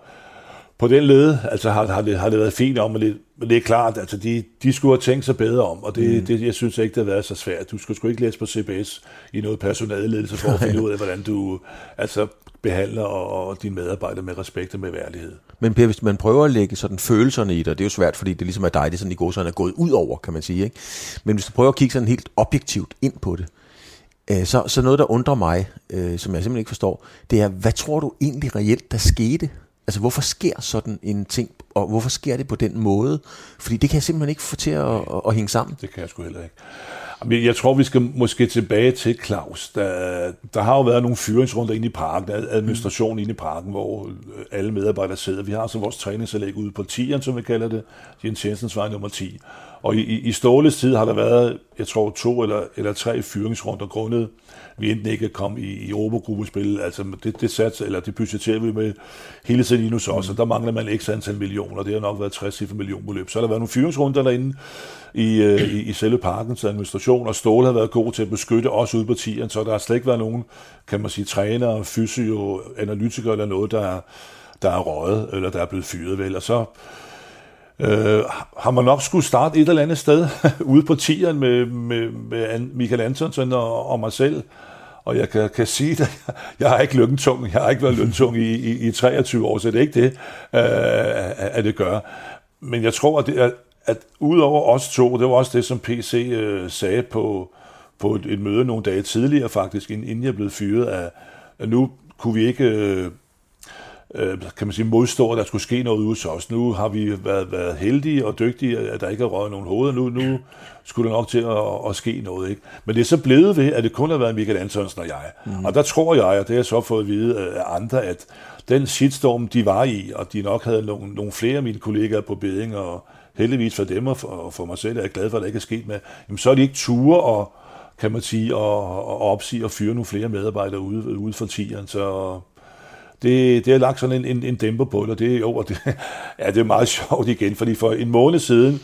på den led altså, har, har, det, har det været fint om, men det, men det er klart, altså, de, de skulle have tænkt sig bedre om, og det, mm. det, jeg synes ikke, det har været så svært. Du skulle sgu ikke læse på CBS i noget personaleledelse for at finde ud af, hvordan du altså, behandler og, og dine medarbejdere med respekt og med værdighed. Men Per, hvis man prøver at lægge sådan følelserne i det, det er jo svært, fordi det ligesom er dig, det er sådan i går sådan er gået ud over, kan man sige. Ikke? Men hvis du prøver at kigge sådan helt objektivt ind på det, øh, så, så noget, der undrer mig, øh, som jeg simpelthen ikke forstår, det er, hvad tror du egentlig reelt, der skete? Altså, hvorfor sker sådan en ting, og hvorfor sker det på den måde? Fordi det kan jeg simpelthen ikke få til at, at, at hænge sammen. Det kan jeg sgu heller ikke. Jeg tror, vi skal måske tilbage til Claus. Der, der har jo været nogle fyringsrunder inde i parken, administration mm. inde i parken, hvor øh, alle medarbejdere sidder. Vi har så vores træningsanlæg ude på 10'eren, som vi kalder det, Jens Jensens vej nummer 10. Og i, i Ståles tid har der været, jeg tror, to eller, eller tre fyringsrunder grundet, vi enten ikke kom i, i Eurogruppespil. Altså det, det, sats, eller det budgetterer vi med hele tiden i også, og der mangler man ikke antal millioner. Det har nok været 60 millionbeløb. Så har der været nogle fyringsrunder derinde i, øh, i, i selve parkens administration, og Ståle har været god til at beskytte os ude på tieren, så der har slet ikke været nogen, kan man sige, træner, fysio, analytikere eller noget, der er, der er røget, eller der er blevet fyret vel. Og så øh, har man nok skulle starte et eller andet sted ude på tieren med, med, med Michael Antonsen og, og mig selv. Og jeg kan, kan sige, at jeg, har ikke løntung. Jeg har ikke været løntung i, i, i 23 år, så det er ikke det, øh, at det gør. Men jeg tror, at, det at udover os to, det var også det, som PC øh, sagde på, på et, et møde nogle dage tidligere faktisk, inden jeg blev fyret, at, at nu kunne vi ikke... Øh, øh, kan man sige, modstå, at der skulle ske noget ude hos os. Nu har vi været, været heldige og dygtige, at der ikke er røget nogen hoveder. Nu, nu skulle der nok til at, at ske noget. Ikke? Men det er så blevet ved, at det kun har været Michael Antonsen og jeg. Mm. Og der tror jeg, og det har jeg så fået at vide af andre, at den shitstorm, de var i, og de nok havde nogle, nogle flere af mine kollegaer på beding, og heldigvis for dem og for, for mig selv er jeg glad for, at det ikke er sket med, jamen så er de ikke ture og kan man sige, og, og opsige og fyre nogle flere medarbejdere ude, ude for tieren. Så det, det har lagt sådan en, en, en dæmper på det, og det, jo, og det, ja, det er meget sjovt igen, fordi for en måned siden,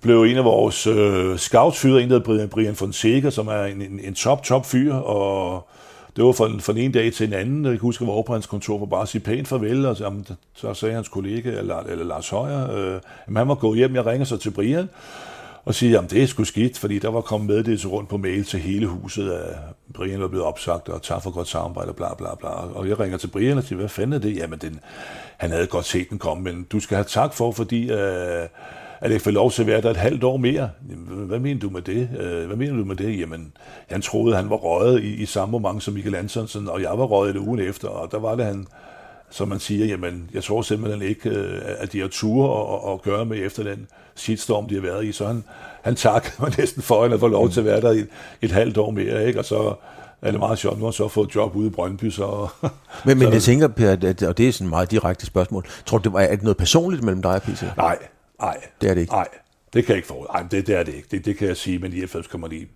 blev en af vores øh, scouts fyret, en der hedder Brian Fonseca, som er en, en, en top, top fyr, og det var fra, fra den ene dag til en anden. Jeg kan huske, at jeg var over på hans kontor for bare at sige pænt farvel, og så, så sagde hans kollega, eller, eller Lars Højer, øh, at han var gået hjem. Jeg ringer så til Brian, og sige, at det er sgu skidt, fordi der var kommet meddelelse rundt på mail til hele huset, at Brian var blevet opsagt, og tak for godt samarbejde, og bla bla bla. Og jeg ringer til Brian og siger, hvad fanden er det? Jamen, den, han havde godt set den komme, men du skal have tak for, fordi øh, at jeg får lov til at være der et halvt år mere. Hvad mener du med det? Øh, hvad mener du med det? Jamen, han troede, han var røget i, i samme moment som Michael Antonsen, og jeg var røget det ugen efter, og der var det, han, som man siger, jamen, jeg tror simpelthen ikke, øh, at de har ture og, og gøre med efter den shitstorm, de har været i. Så han, han takker mig næsten for, at han får lov til at være der et, et halvt år mere, ikke? Og så er det meget sjovt, nu har så fået job ude i Brøndby, så... men, men så, jeg tænker, Per, at, og det er sådan et meget direkte spørgsmål, tror du, det var, er det noget personligt mellem dig og PC? Nej, nej. Det er det ikke? Nej, det kan jeg ikke få. Nej, det, det er det ikke. Det, det kan jeg sige, men i 90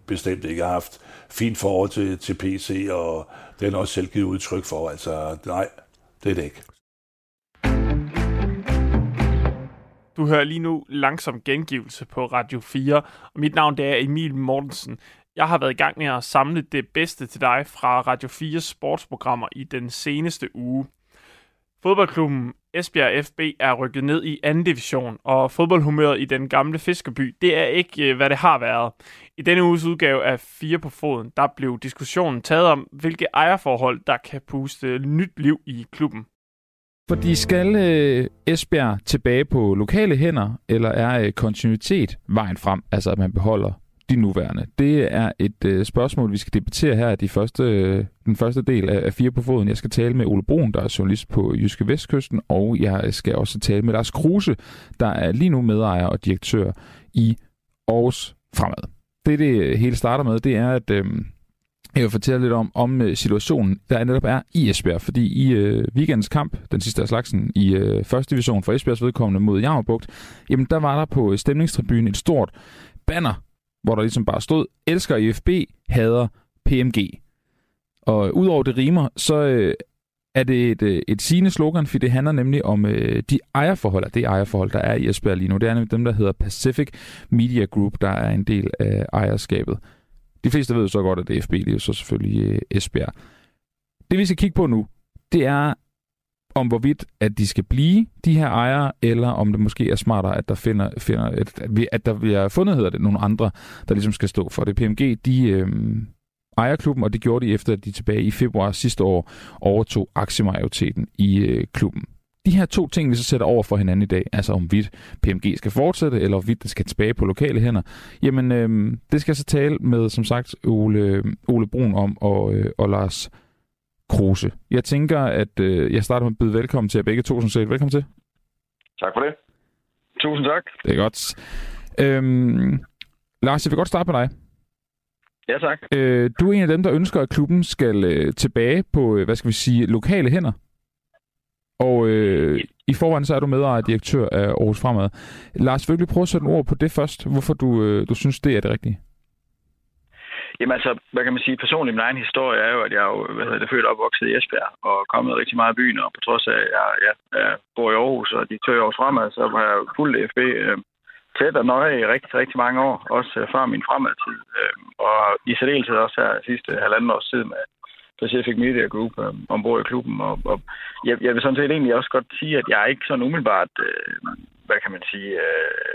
bestemt ikke. Har haft fint forhold til, til PC, og det er også selv givet udtryk for. Altså, nej, det er det ikke. Du hører lige nu langsom gengivelse på Radio 4, og mit navn det er Emil Mortensen. Jeg har været i gang med at samle det bedste til dig fra Radio 4 sportsprogrammer i den seneste uge. Fodboldklubben Esbjerg FB er rykket ned i anden division, og fodboldhumøret i den gamle fiskerby, det er ikke, øh, hvad det har været. I denne uges udgave af Fire på Foden, der blev diskussionen taget om, hvilke ejerforhold, der kan puste nyt liv i klubben. Fordi skal øh, Esbjerg tilbage på lokale hænder, eller er øh, kontinuitet vejen frem, altså at man beholder de nuværende? Det er et øh, spørgsmål, vi skal debattere her i de første, øh, den første del af, af Fire på Foden. Jeg skal tale med Ole Brun, der er journalist på Jyske Vestkysten, og jeg øh, skal også tale med Lars Kruse, der er lige nu medejer og direktør i Aarhus Fremad. Det, det øh, hele starter med, det er, at... Øh, jeg vil fortælle lidt om, om øh, situationen, der netop er i Esbjerg. Fordi i øh, weekendens kamp, den sidste af slagsen, i øh, første division for Esbjergs vedkommende mod Jammerbugt, jamen der var der på øh, stemningstribunen et stort banner, hvor der ligesom bare stod, elsker IFB, hader PMG. Og udover det rimer, så øh, er det et, øh, et sigende slogan, for det handler nemlig om øh, de ejerforhold, det ejerforhold, der er i Esbjerg lige nu. Det er nemlig dem, der hedder Pacific Media Group, der er en del af ejerskabet. De fleste ved jo så godt, at det er FB, det er jo så selvfølgelig øh, Esbjerg. Det vi skal kigge på nu, det er om hvorvidt, at de skal blive de her ejere, eller om det måske er smartere, at der finder, finder at, at der bliver fundet, hedder det, nogle andre, der ligesom skal stå for det. PMG, de øh, ejer klubben, og det gjorde de efter, at de tilbage i februar sidste år overtog aktiemajoriteten i øh, klubben de her to ting, vi så sætter over for hinanden i dag, altså om vidt PMG skal fortsætte, eller om vidt det skal tilbage på lokale hænder, jamen øh, det skal jeg så tale med, som sagt, Ole, Ole Brun om og, øh, og Lars Kruse. Jeg tænker, at øh, jeg starter med at byde velkommen til jer begge to, som set. Velkommen til. Tak for det. Tusind tak. Det er godt. Øhm, Lars, jeg vil godt starte med dig. Ja, tak. Øh, du er en af dem, der ønsker, at klubben skal øh, tilbage på, øh, hvad skal vi sige, lokale hænder. Og øh, i forvejen så er du medejer direktør af Aarhus Fremad. Lars, vil du prøve at sætte ord på det først? Hvorfor du, øh, du synes, det er det rigtige? Jamen altså, hvad kan man sige, personligt min egen historie er jo, at jeg er jo, hvad hedder det, født og opvokset i Esbjerg, og kommet rigtig meget i byen, og på trods af, at jeg, jeg, jeg bor i Aarhus, og de tør år fremad, så har jeg fuldt FB øh, tæt og nøje i rigtig, rigtig mange år, også øh, før min fremadtid, øhm, og i særdeleshed også her sidste halvanden års tid med, Pacific Media Group øh, ombord i klubben. Og, og jeg, jeg vil sådan set egentlig også godt sige, at jeg er ikke sådan umiddelbart, øh, hvad kan man sige, øh,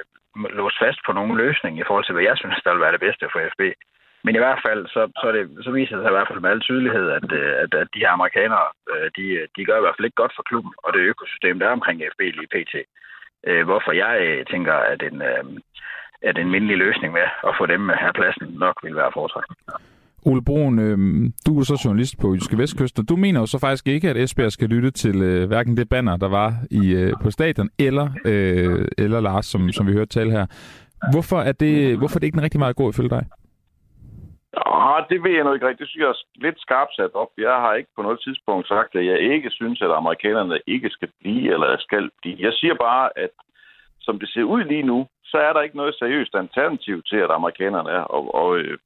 låst fast på nogen løsning i forhold til, hvad jeg synes, der vil være det bedste for FB. Men i hvert fald, så, så, det, så viser det sig i hvert fald med al tydelighed, at, øh, at, at de her amerikanere, øh, de, de gør i hvert fald ikke godt for klubben, og det økosystem, der er omkring FB lige pt. Øh, hvorfor jeg øh, tænker, at en, øh, at en mindelig løsning med at få dem her pladsen nok vil være foretrækket. Ole Broen, øh, du er så journalist på Jyske Vestkysten. Du mener jo så faktisk ikke, at Esbjerg skal lytte til øh, hverken det banner, der var i øh, på stadion, eller, øh, eller Lars, som, som vi hørte tale her. Hvorfor er, det, hvorfor er det ikke en rigtig meget god ifølge dig? Ja, det ved jeg nu ikke rigtigt. Det synes jeg er lidt skarpt sat op. Jeg har ikke på noget tidspunkt sagt, at jeg ikke synes, at amerikanerne ikke skal blive eller skal blive. Jeg siger bare, at som det ser ud lige nu, så er der ikke noget seriøst alternativ til, at amerikanerne er. Og, og øh,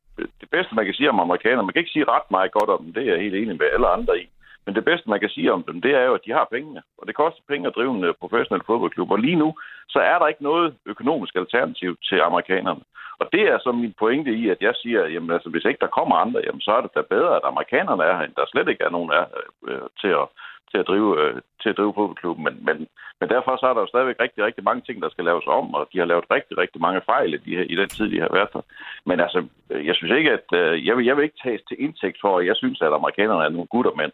det bedste, man kan sige om amerikanerne, man kan ikke sige ret meget godt om dem, det er jeg helt enig med alle andre i. Men det bedste, man kan sige om dem, det er jo, at de har pengene. Og det koster penge at drive en øh, professionel fodboldklub. Og lige nu, så er der ikke noget økonomisk alternativ til amerikanerne. Og det er så min pointe i, at jeg siger, jamen altså, hvis ikke der kommer andre, jamen, så er det da bedre, at amerikanerne er her, end der slet ikke er nogen er, øh, til at til at drive, øh, til at drive fodboldklubben. Men, men, men derfor så er der jo stadigvæk rigtig, rigtig mange ting, der skal laves om, og de har lavet rigtig, rigtig mange fejl i, de, i den tid, de har været der. Men altså, øh, jeg synes ikke, at øh, jeg, vil, jeg vil ikke tages til indtægt for, at jeg synes, at amerikanerne er nogle gutter, men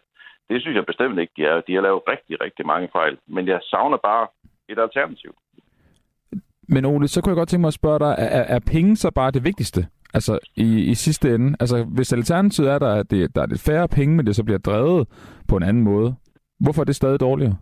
det synes jeg bestemt ikke, de er. De har lavet rigtig, rigtig mange fejl. Men jeg savner bare et alternativ. Men Ole, så kunne jeg godt tænke mig at spørge dig, er, er penge så bare det vigtigste? Altså i, i sidste ende, altså hvis alternativet er der, at det, der er lidt færre penge, men det så bliver drevet på en anden måde, Hvorfor er det stadig dårligere?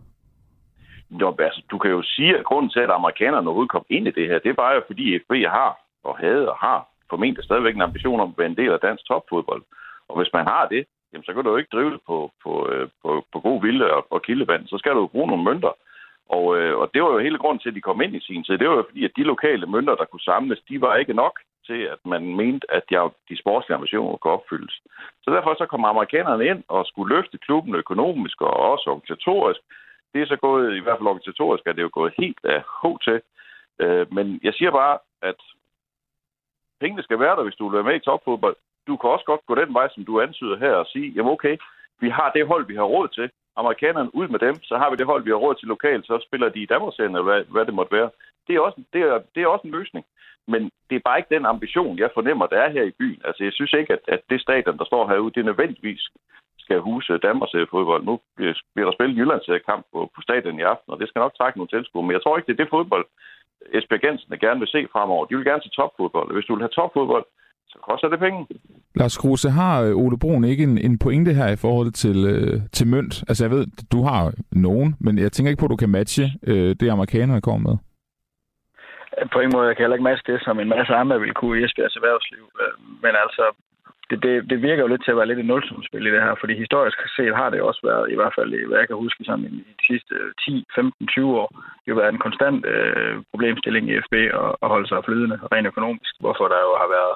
Jo, altså, du kan jo sige, at grunden til, at amerikanerne overhovedet kom ind i det her, det var jo, fordi FB har og havde og har formentlig stadigvæk en ambition om at være en del af dansk topfodbold. Og hvis man har det, jamen, så kan du jo ikke drive det på, på, øh, på, på god vilde og, og kildevand. Så skal du jo bruge nogle mønter. Og, øh, og det var jo hele grunden til, at de kom ind i sin tid. Det var jo fordi, at de lokale mønter, der kunne samles, de var ikke nok til, at man mente, at de, de sportslige ambitioner kunne opfyldes. Så derfor så kom amerikanerne ind og skulle løfte klubben økonomisk og også organisatorisk. Det er så gået, i hvert fald organisatorisk, at det er jo gået helt af H til. Øh, men jeg siger bare, at pengene skal være der, hvis du vil være med i topfodbold. Du kan også godt gå den vej, som du antyder her, og sige, jamen okay, vi har det hold, vi har råd til. Amerikanerne ud med dem, så har vi det hold, vi har råd til lokalt, så spiller de i Danmarksserien, eller hvad, hvad det måtte være. Det er, også, det, er, det er også en løsning. Men det er bare ikke den ambition, jeg fornemmer, der er her i byen. Altså, jeg synes ikke, at, at det stadion, der står herude, det nødvendigvis skal huse Danmarks fodbold. Nu bliver der spillet Jyllands kamp på, på stadion i aften, og det skal nok trække nogle tilskuere. Men jeg tror ikke, det er det fodbold, Esbjerg Gensen gerne vil se fremover. De vil gerne se topfodbold. Hvis du vil have topfodbold, så koster det penge. Lars Kruse, har øh, Ole Brun ikke en, en pointe her i forhold til, øh, til mønt? Altså jeg ved, du har nogen, men jeg tænker ikke på, at du kan matche øh, det, amerikanerne kommer med. På en måde, jeg kan heller ikke matche det, som en masse andre vil kunne i Esbjergs erhvervsliv. Øh, men altså, det, det, det virker jo lidt til at være lidt et nulsumspil i det her, fordi historisk set har det også været, i hvert fald i, hvad jeg kan huske, sådan i, de sidste 10, 15, 20 år, jo været en konstant øh, problemstilling i FB at, at holde sig flydende rent økonomisk, hvorfor der jo har været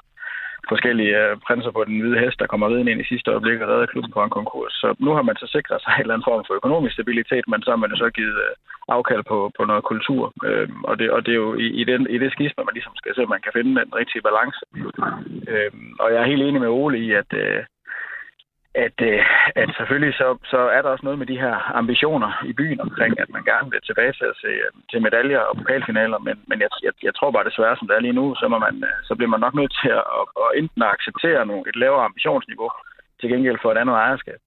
forskellige øh, prinser på den hvide hest, der kommer ridende ind i sidste øjeblik og redder klubben på en konkurs. Så nu har man så sikret sig en eller anden form for økonomisk stabilitet, men så har man jo så givet øh, afkald på, på noget kultur. Øh, og, det, og det er jo i, i, den, i det skisme, man ligesom skal se, at man kan finde den rigtige balance. Øh, og jeg er helt enig med Ole i, at, øh, at, øh, at selvfølgelig så, så er der også noget med de her ambitioner i byen omkring, at man gerne vil tilbage til at se øh, til medaljer og pokalfinaler, men, men jeg, jeg, jeg tror bare desværre, som det er lige nu, så, må man, øh, så bliver man nok nødt til at, at, at enten acceptere nogle, et lavere ambitionsniveau til gengæld for et andet ejerskab.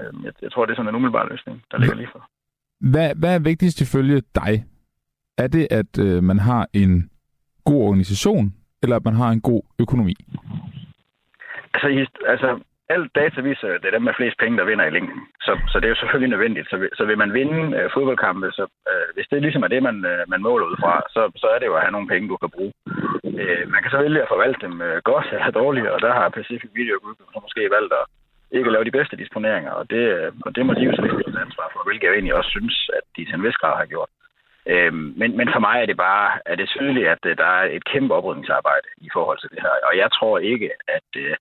Øhm, jeg, jeg tror, det er sådan en umiddelbar løsning, der ligger lige for. Hvad, hvad er vigtigst ifølge dig? Er det, at øh, man har en god organisation, eller at man har en god økonomi? Altså, altså alt data viser, at det er dem med flest penge, der vinder i længden. Så, så det er jo selvfølgelig nødvendigt. Så, så vil man vinde øh, fodboldkampe, så øh, hvis det ligesom er det, man, øh, man måler ud fra, så, så er det jo at have nogle penge, du kan bruge. Øh, man kan så vælge at forvalte dem øh, godt eller dårligt, og der har Pacific Video Group så måske valgt at ikke at lave de bedste disponeringer, og det, øh, og det må de jo så lidt ansvar for, hvilket jeg egentlig også synes, at de til en vis grad har gjort. Øhm, men, men for mig er det bare er det tydeligt, at øh, der er et kæmpe oprydningsarbejde i forhold til det her. Og jeg tror ikke, at, øh, at,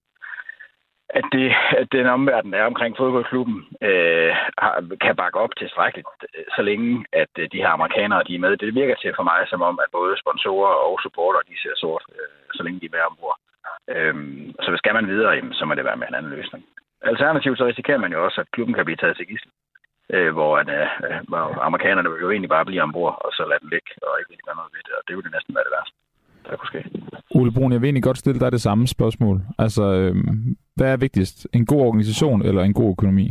det, at den omverden, der er omkring fodboldklubben, øh, kan bakke op tilstrækkeligt, øh, så længe at øh, de her amerikanere de er med. Det virker til for mig som om, at både sponsorer og supporter de ser sort, øh, så længe de er med ombord. Øh, så skal man videre, jamen, så må det være med en anden løsning. Alternativt så risikerer man jo også, at klubben kan blive taget til gissel, øh, hvor, at, øh, hvor amerikanerne vil jo egentlig bare blive ombord, og så lade den ligge, og ikke rigtig gøre noget ved det, og det ville det næsten være det værste der kunne ske. Ole Brun, jeg vil egentlig godt stille dig det samme spørgsmål. Altså, øh, hvad er vigtigst? En god organisation eller en god økonomi?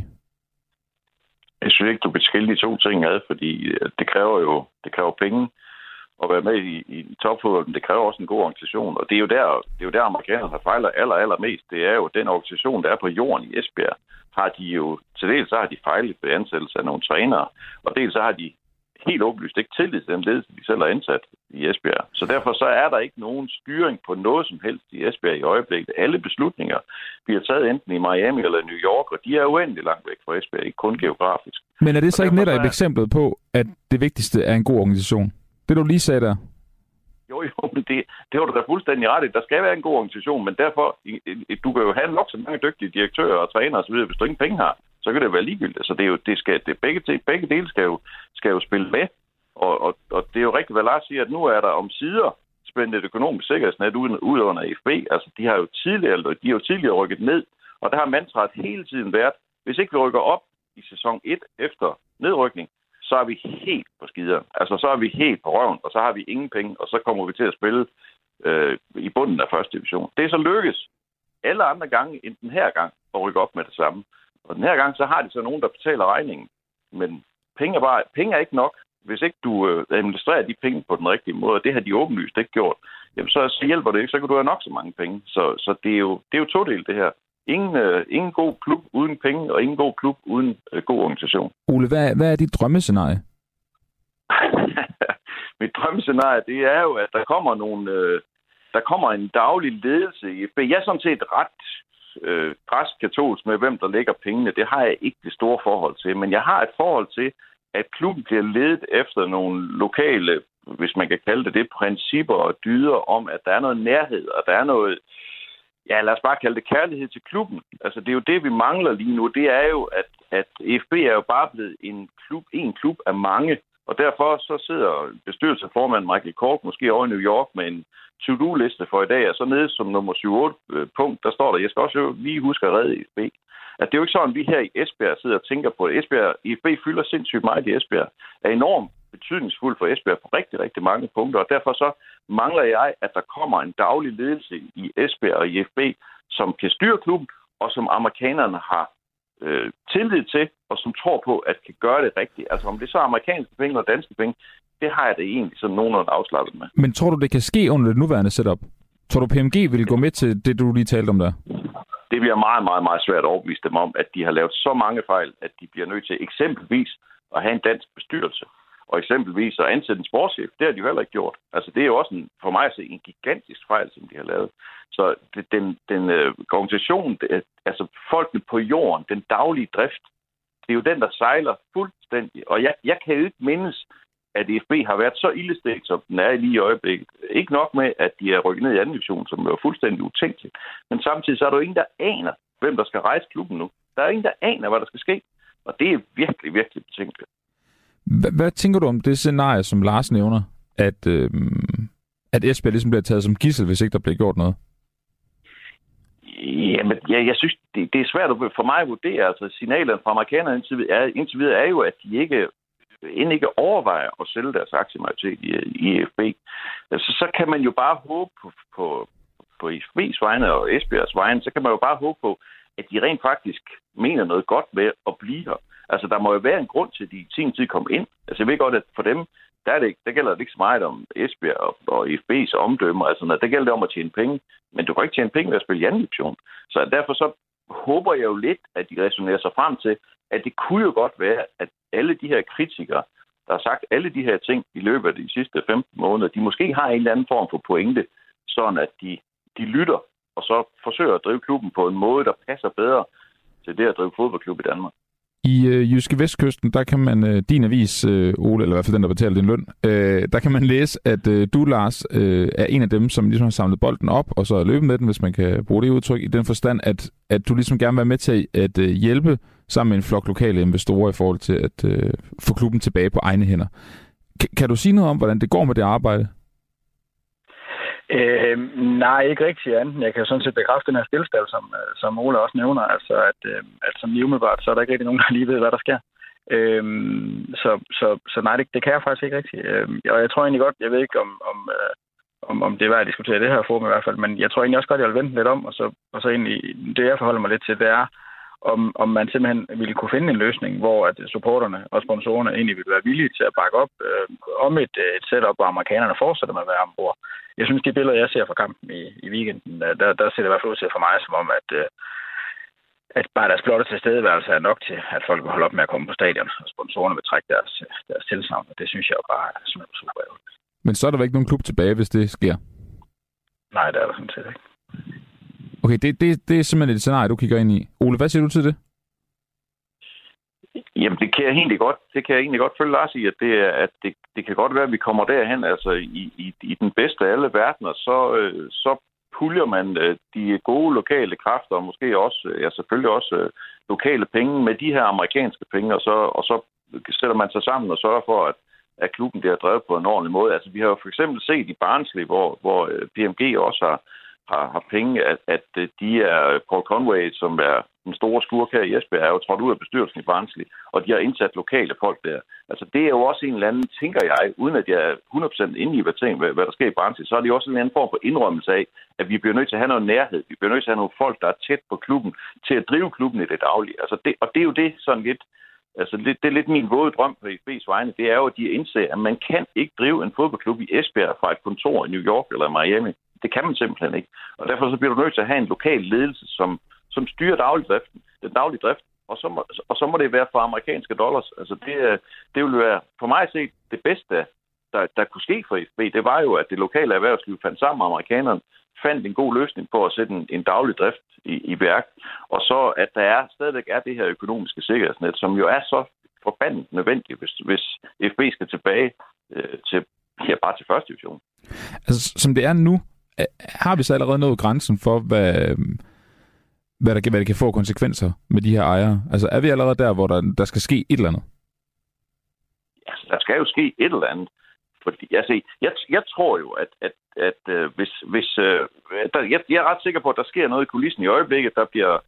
Jeg synes ikke, du kan skille de to ting ad, fordi øh, det kræver jo det kræver penge at være med i, i topfodbolden. Det kræver også en god organisation, og det er jo der, det er jo der amerikanerne har fejlet aller, aller mest. Det er jo den organisation, der er på jorden i Esbjerg, har de jo, til dels så har de fejlet ved ansættelse af nogle trænere, og dels så har de helt åbenlyst ikke tillid til den ledelse, de selv har ansat i Esbjerg. Så derfor så er der ikke nogen styring på noget som helst i Esbjerg i øjeblikket. Alle beslutninger bliver taget enten i Miami eller New York, og de er uendelig langt væk fra Esbjerg, ikke kun geografisk. Men er det så ikke netop et eksempel på, at det vigtigste er en god organisation? Det du lige sagde der? Jo, jo, men det, det har du da fuldstændig ret i. Der skal være en god organisation, men derfor, du kan jo have nok så mange dygtige direktører og trænere osv., hvis du ingen penge har, så kan det være ligegyldigt. Så det er jo, det skal, det, begge, begge dele skal jo, skal jo spille med. Og, og, og det er jo rigtigt, hvad Lars siger, at nu er der om sider spændt et økonomisk sikkerhedsnet ud, ud under FB. Altså, de har jo tidligere, de har jo tidligere rykket ned, og der har mantraet hele tiden været, hvis ikke vi rykker op i sæson 1 efter nedrykning, så er vi helt på skider. Altså, så er vi helt på røven, og så har vi ingen penge, og så kommer vi til at spille øh, i bunden af første division. Det er så lykkes alle andre gange end den her gang at rykke op med det samme. Og den her gang, så har de så nogen, der betaler regningen. Men penge er, bare, penge er ikke nok. Hvis ikke du øh, administrerer de penge på den rigtige måde, og det har de åbenlyst ikke gjort, jamen så, så hjælper det ikke. Så kan du have nok så mange penge. Så, så det, er jo, det er jo to del det her. Ingen, øh, ingen god klub uden penge, og ingen god klub uden øh, god organisation. Ole, hvad, hvad er dit drømmescenarie? Mit drømmescenarie, det er jo, at der kommer nogle... Øh, der kommer en daglig ledelse i FB. Jeg er sådan set ret øh, græsk katolsk med, hvem der lægger pengene. Det har jeg ikke det store forhold til. Men jeg har et forhold til, at klubben bliver ledet efter nogle lokale, hvis man kan kalde det det, principper og dyder om, at der er noget nærhed, og der er noget, ja, lad os bare kalde det kærlighed til klubben. Altså, det er jo det, vi mangler lige nu. Det er jo, at, at FB er jo bare blevet en klub, en klub af mange. Og derfor så sidder bestyrelsesformand Michael Kork måske over i New York med en to-do-liste for i dag, og så nede som nummer 7-8 øh, punkt, der står der, jeg skal også lige huske at redde FB. At det er jo ikke sådan, at vi her i Esbjerg sidder og tænker på det. Esbjerg, IFB fylder sindssygt meget i Esbjerg. Er enormt betydningsfuld for Esbjerg på rigtig, rigtig mange punkter, og derfor så mangler jeg, at der kommer en daglig ledelse i Esbjerg og IFB, som kan styre klubben, og som amerikanerne har øh, tillid til, og som tror på, at kan gøre det rigtigt. Altså om det så er amerikanske penge eller danske penge, det har jeg det egentlig sådan nogenlunde afslappet med. Men tror du, det kan ske under det nuværende setup? Tror du, PMG vil gå med til det, du lige talte om der? Det bliver meget, meget, meget svært at overbevise dem om, at de har lavet så mange fejl, at de bliver nødt til eksempelvis at have en dansk bestyrelse. Og eksempelvis at ansætte en sportschef, det har de jo heller ikke gjort. Altså det er jo også en, for mig at se en gigantisk fejl, som de har lavet. Så det, den, den øh, organisation, det, altså folkene på jorden, den daglige drift, det er jo den, der sejler fuldstændig. Og jeg, jeg kan jo ikke mindes, at FB har været så ildestegt, som den er lige i øjeblikket. Ikke nok med, at de er rykket ned i anden division, som er fuldstændig utænkeligt. Men samtidig så er der jo ingen, der aner, hvem der skal rejse klubben nu. Der er ingen, der aner, hvad der skal ske. Og det er virkelig, virkelig betænkeligt. Hvad, hvad tænker du om det scenarie, som Lars nævner, at, øh, at Esbjerg ligesom bliver taget som gissel, hvis ikke der bliver gjort noget? Jamen, jeg, jeg synes, det, det er svært for mig at vurdere. Altså, signalerne fra amerikanerne indtil, er, indtil videre er jo, at de ikke end ikke overvejer at sælge deres aktiemajoritet i, i EFB, altså, så kan man jo bare håbe på, på, på EFB's vegne og Esbjergs vegne, så kan man jo bare håbe på, at de rent faktisk mener noget godt med at blive her. Altså, der må jo være en grund til, at de i sin tid kom ind. Altså, jeg ved godt, at for dem, der, er det, der gælder det ikke så meget om Esbjerg og, og FB's omdømme. Altså, når, det gælder det om at tjene penge. Men du kan ikke tjene penge ved at spille i anden division. Så derfor så håber jeg jo lidt, at de resonerer sig frem til, at det kunne jo godt være, at alle de her kritikere, der har sagt alle de her ting i løbet af de sidste 15 måneder, de måske har en eller anden form for pointe, sådan at de, de lytter og så forsøger at drive klubben på en måde, der passer bedre til det at drive fodboldklub i Danmark. I øh, Jyske Vestkysten, der kan man, øh, din avis, øh, Ole, eller i hvert fald den, der betaler din løn, øh, der kan man læse, at øh, du, Lars, øh, er en af dem, som ligesom har samlet bolden op, og så er løbet med den, hvis man kan bruge det udtryk, i den forstand, at, at du ligesom gerne vil være med til at øh, hjælpe sammen med en flok lokale investorer i forhold til at øh, få klubben tilbage på egne hænder. K- kan du sige noget om, hvordan det går med det arbejde? Øh, nej, ikke rigtig andet. Jeg kan jo sådan set bekræfte den her stillstand, som, øh, som Ole også nævner. Altså, at, øh, at som lige umiddelbart, så er der ikke rigtig nogen, der lige ved, hvad der sker. Øh, så, så, så nej, det, det kan jeg faktisk ikke rigtigt. Øh, og jeg tror egentlig godt, jeg ved ikke, om, om, øh, om, om det er værd at diskutere det her forum i hvert fald, men jeg tror egentlig også godt, jeg vil vente lidt om, og så, og så egentlig, det jeg forholder mig lidt til, det er, om, om man simpelthen ville kunne finde en løsning, hvor at supporterne og sponsorerne egentlig ville være villige til at bakke op øh, om et, et setup, hvor amerikanerne fortsætter med at være ombord. Jeg synes, de billeder, jeg ser fra kampen i, i weekenden, der, der ser det i hvert fald ud til for mig som om, at, øh, at bare deres blotte tilstedeværelse er nok til, at folk vil holde op med at komme på stadion, og sponsorerne vil trække deres, deres tilsavn, og det synes jeg jo bare er super, super Men så er der ikke nogen klub tilbage, hvis det sker? Nej, det er der sådan set ikke. Okay, det, det, det er simpelthen et scenarie, du kigger ind i. Ole, hvad siger du til det? Jamen, det kan jeg egentlig godt, det kan jeg egentlig godt følge Lars i, at det, er, at det, det kan godt være, at vi kommer derhen, altså i, i, i den bedste af alle verdener, så, øh, så puljer man øh, de gode lokale kræfter, og måske også, øh, ja selvfølgelig også øh, lokale penge med de her amerikanske penge, og så, og så sætter man sig sammen og sørger for, at, at klubben bliver drevet på en ordentlig måde. Altså vi har jo for eksempel set i Barnsley, hvor, hvor øh, PMG også har, har, har penge, at, at øh, de er øh, Paul Conway, som er den store skurk her i Esbjerg, er jo trådt ud af bestyrelsen i Barnsley, og de har indsat lokale folk der. Altså det er jo også en eller anden, tænker jeg, uden at jeg er 100% inde i, hvad, hvad, hvad der sker i Barnsley, så er det også en anden form for indrømmelse af, at vi bliver nødt til at have noget nærhed. Vi bliver nødt til at have nogle folk, der er tæt på klubben, til at drive klubben i det daglige. Altså det, og det er jo det sådan lidt, Altså, det, det er lidt min våde drøm på IFB's vegne. Det er jo, at de indser, at man kan ikke drive en fodboldklub i Esbjerg fra et kontor i New York eller Miami. Det kan man simpelthen ikke. Og derfor så bliver du nødt til at have en lokal ledelse, som, som styrer dagligdriften, den daglige drift, og så, må, og så må det være for amerikanske dollars. Altså det, øh, det ville være for mig at se det bedste, der, der kunne ske for FB, det var jo, at det lokale erhvervsliv fandt sammen med amerikanerne, fandt en god løsning på at sætte en, en daglig drift i, i værk, og så at der er, stadigvæk er det her økonomiske sikkerhedsnet, som jo er så forbandet nødvendigt, hvis, hvis FB skal tilbage øh, til, ja, bare til første division. Altså, som det er nu, har vi så allerede nået grænsen for, hvad, hvad, der, hvad det kan få konsekvenser med de her ejere? Altså, er vi allerede der, hvor der, der skal ske et eller andet? Ja, der skal jo ske et eller andet. Fordi, altså, jeg, jeg tror jo, at, at, at øh, hvis, hvis øh, der, jeg, jeg er ret sikker på, at der sker noget i kulissen i øjeblikket, der bliver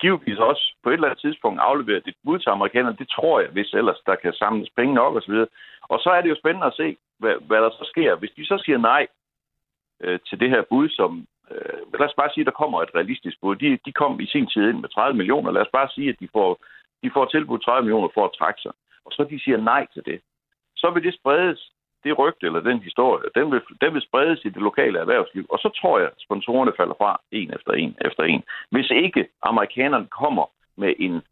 givetvis også på et eller andet tidspunkt afleveret et bud til amerikanerne. Det tror jeg, hvis ellers der kan samles penge nok osv. Og så er det jo spændende at se, hvad, hvad der så sker. Hvis de så siger nej øh, til det her bud, som øh, lad os bare sige, at der kommer et realistisk bud. De, de kom i sin tid ind med 30 millioner. Lad os bare sige, at de får, de får tilbudt 30 millioner for at trække sig. Og så de siger nej til det. Så vil det spredes det rygte eller den historie, den vil, den vil spredes i det lokale erhvervsliv. Og så tror jeg, at sponsorerne falder fra en efter en efter en. Hvis ikke amerikanerne kommer med en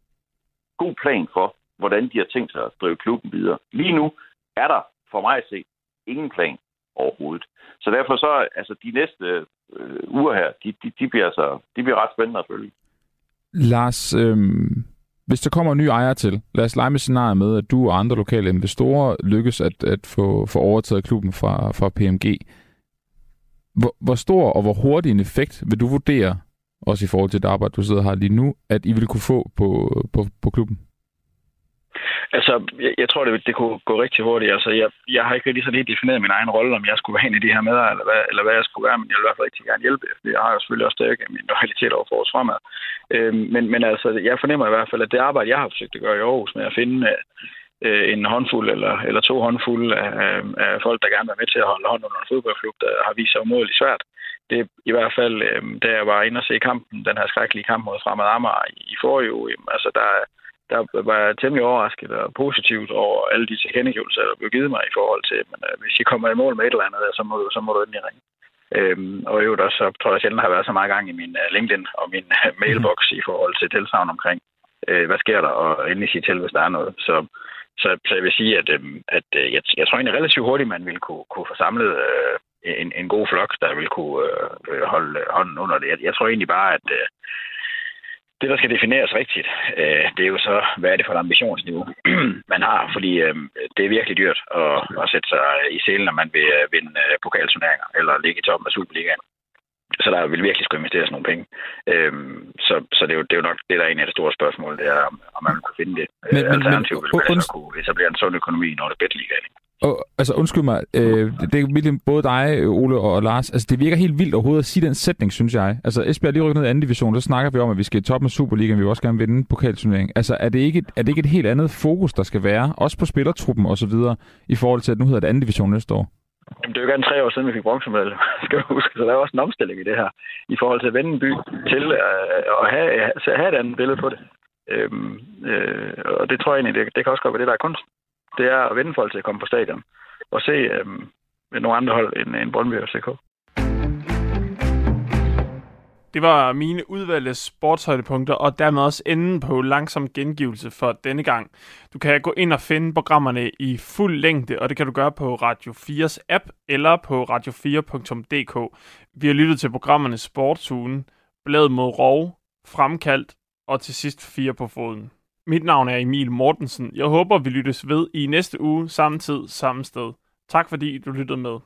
god plan for, hvordan de har tænkt sig at drive klubben videre. Lige nu er der for mig at se ingen plan overhovedet. Så derfor så, altså de næste øh, uger her, de, de, de, bliver altså, de bliver ret spændende at følge. Lars, øh, hvis der kommer en ny ejer til, lad os lege med scenariet med, at du og andre lokale investorer lykkes at, at få, få overtaget klubben fra, fra PMG. Hvor, hvor stor og hvor hurtig en effekt vil du vurdere, også i forhold til det arbejde, du sidder her lige nu, at I vil kunne få på, på, på klubben? Altså, jeg, jeg tror, det, det kunne gå rigtig hurtigt. Altså, jeg, jeg har ikke rigtig så lige defineret min egen rolle, om jeg skulle være en af de her med, eller hvad, eller hvad jeg skulle være, men jeg vil i hvert fald rigtig gerne hjælpe, jeg har jo selvfølgelig også stadig min loyalitet over for os fremad. Øh, men, men altså, jeg fornemmer i hvert fald, at det arbejde, jeg har forsøgt at gøre i Aarhus med at finde øh, en håndfuld eller, eller to håndfulde af, af folk, der gerne vil være med til at holde hånd under en fodboldklub, der har vist sig umådeligt svært. Det er i hvert fald, øh, da jeg var inde og se kampen, den her skrækkelige kamp mod Fremad Amager i, i forrige uge, altså der, der var jeg temmelig overrasket og positivt over alle de tilkendegivelser, der blev givet mig i forhold til, men øh, hvis I kommer i mål med et eller andet, så må så må du endelig ringe. Øhm, og i øvrigt også, så tror jeg sjældent, har været så meget gang i min uh, LinkedIn og min uh, mailbox i forhold til tilsavn omkring, uh, hvad sker der, og endelig sige til, hvis der er noget. Så, så, så jeg vil sige, at, uh, at uh, jeg, jeg tror egentlig relativt hurtigt, man vil kunne, kunne få samlet uh, en, en god flok, der vil kunne uh, holde hånden under det. Jeg, jeg tror egentlig bare, at uh, det, der skal defineres rigtigt, øh, det er jo så, hvad er det for et ambitionsniveau, man har, fordi øh, det er virkelig dyrt at, at sætte sig i selen, når man vil øh, vinde øh, pokalturneringer eller ligge i toppen af Superligaen. Så der vil virkelig skulle investeres nogle penge. Øhm, så så det, er jo, det er jo nok det, der er en af de store spørgsmål, det er, om man vil kunne finde det. Men, Alternativt vil man altså kunne etablere en sund økonomi, når det er bedre og, altså undskyld mig, øh, det er virkelig både dig, Ole og Lars. Altså det virker helt vildt overhovedet at sige den sætning, synes jeg. Altså Esbjerg lige rykket ned i anden division, så snakker vi om, at vi skal i toppen af Superligaen, vi vil også gerne vinde pokalturneringen. Altså er det, ikke, er det ikke et helt andet fokus, der skal være, også på spillertruppen og så videre, i forhold til, at nu hedder det anden division næste år? Jamen, det er jo gerne tre år siden, vi fik bronzemedalje, skal du huske. Så der er også en omstilling i det her, i forhold til at vende en by til øh, at have, have et andet billede på det. Øhm, øh, og det tror jeg egentlig, det, det kan også godt være det, der er kunst. Det er at vende folk til at komme på stadion og se øh, nogle andre hold end, end Brøndby og CK. Det var mine udvalgte sportshøjdepunkter, og dermed også enden på langsom gengivelse for denne gang. Du kan gå ind og finde programmerne i fuld længde, og det kan du gøre på Radio 4's app eller på radio4.dk. Vi har lyttet til programmerne Sportsugen, Blad mod Rov, Fremkaldt og til sidst Fire på foden. Mit navn er Emil Mortensen. Jeg håber, vi lyttes ved i næste uge, samme tid, samme sted. Tak fordi du lyttede med.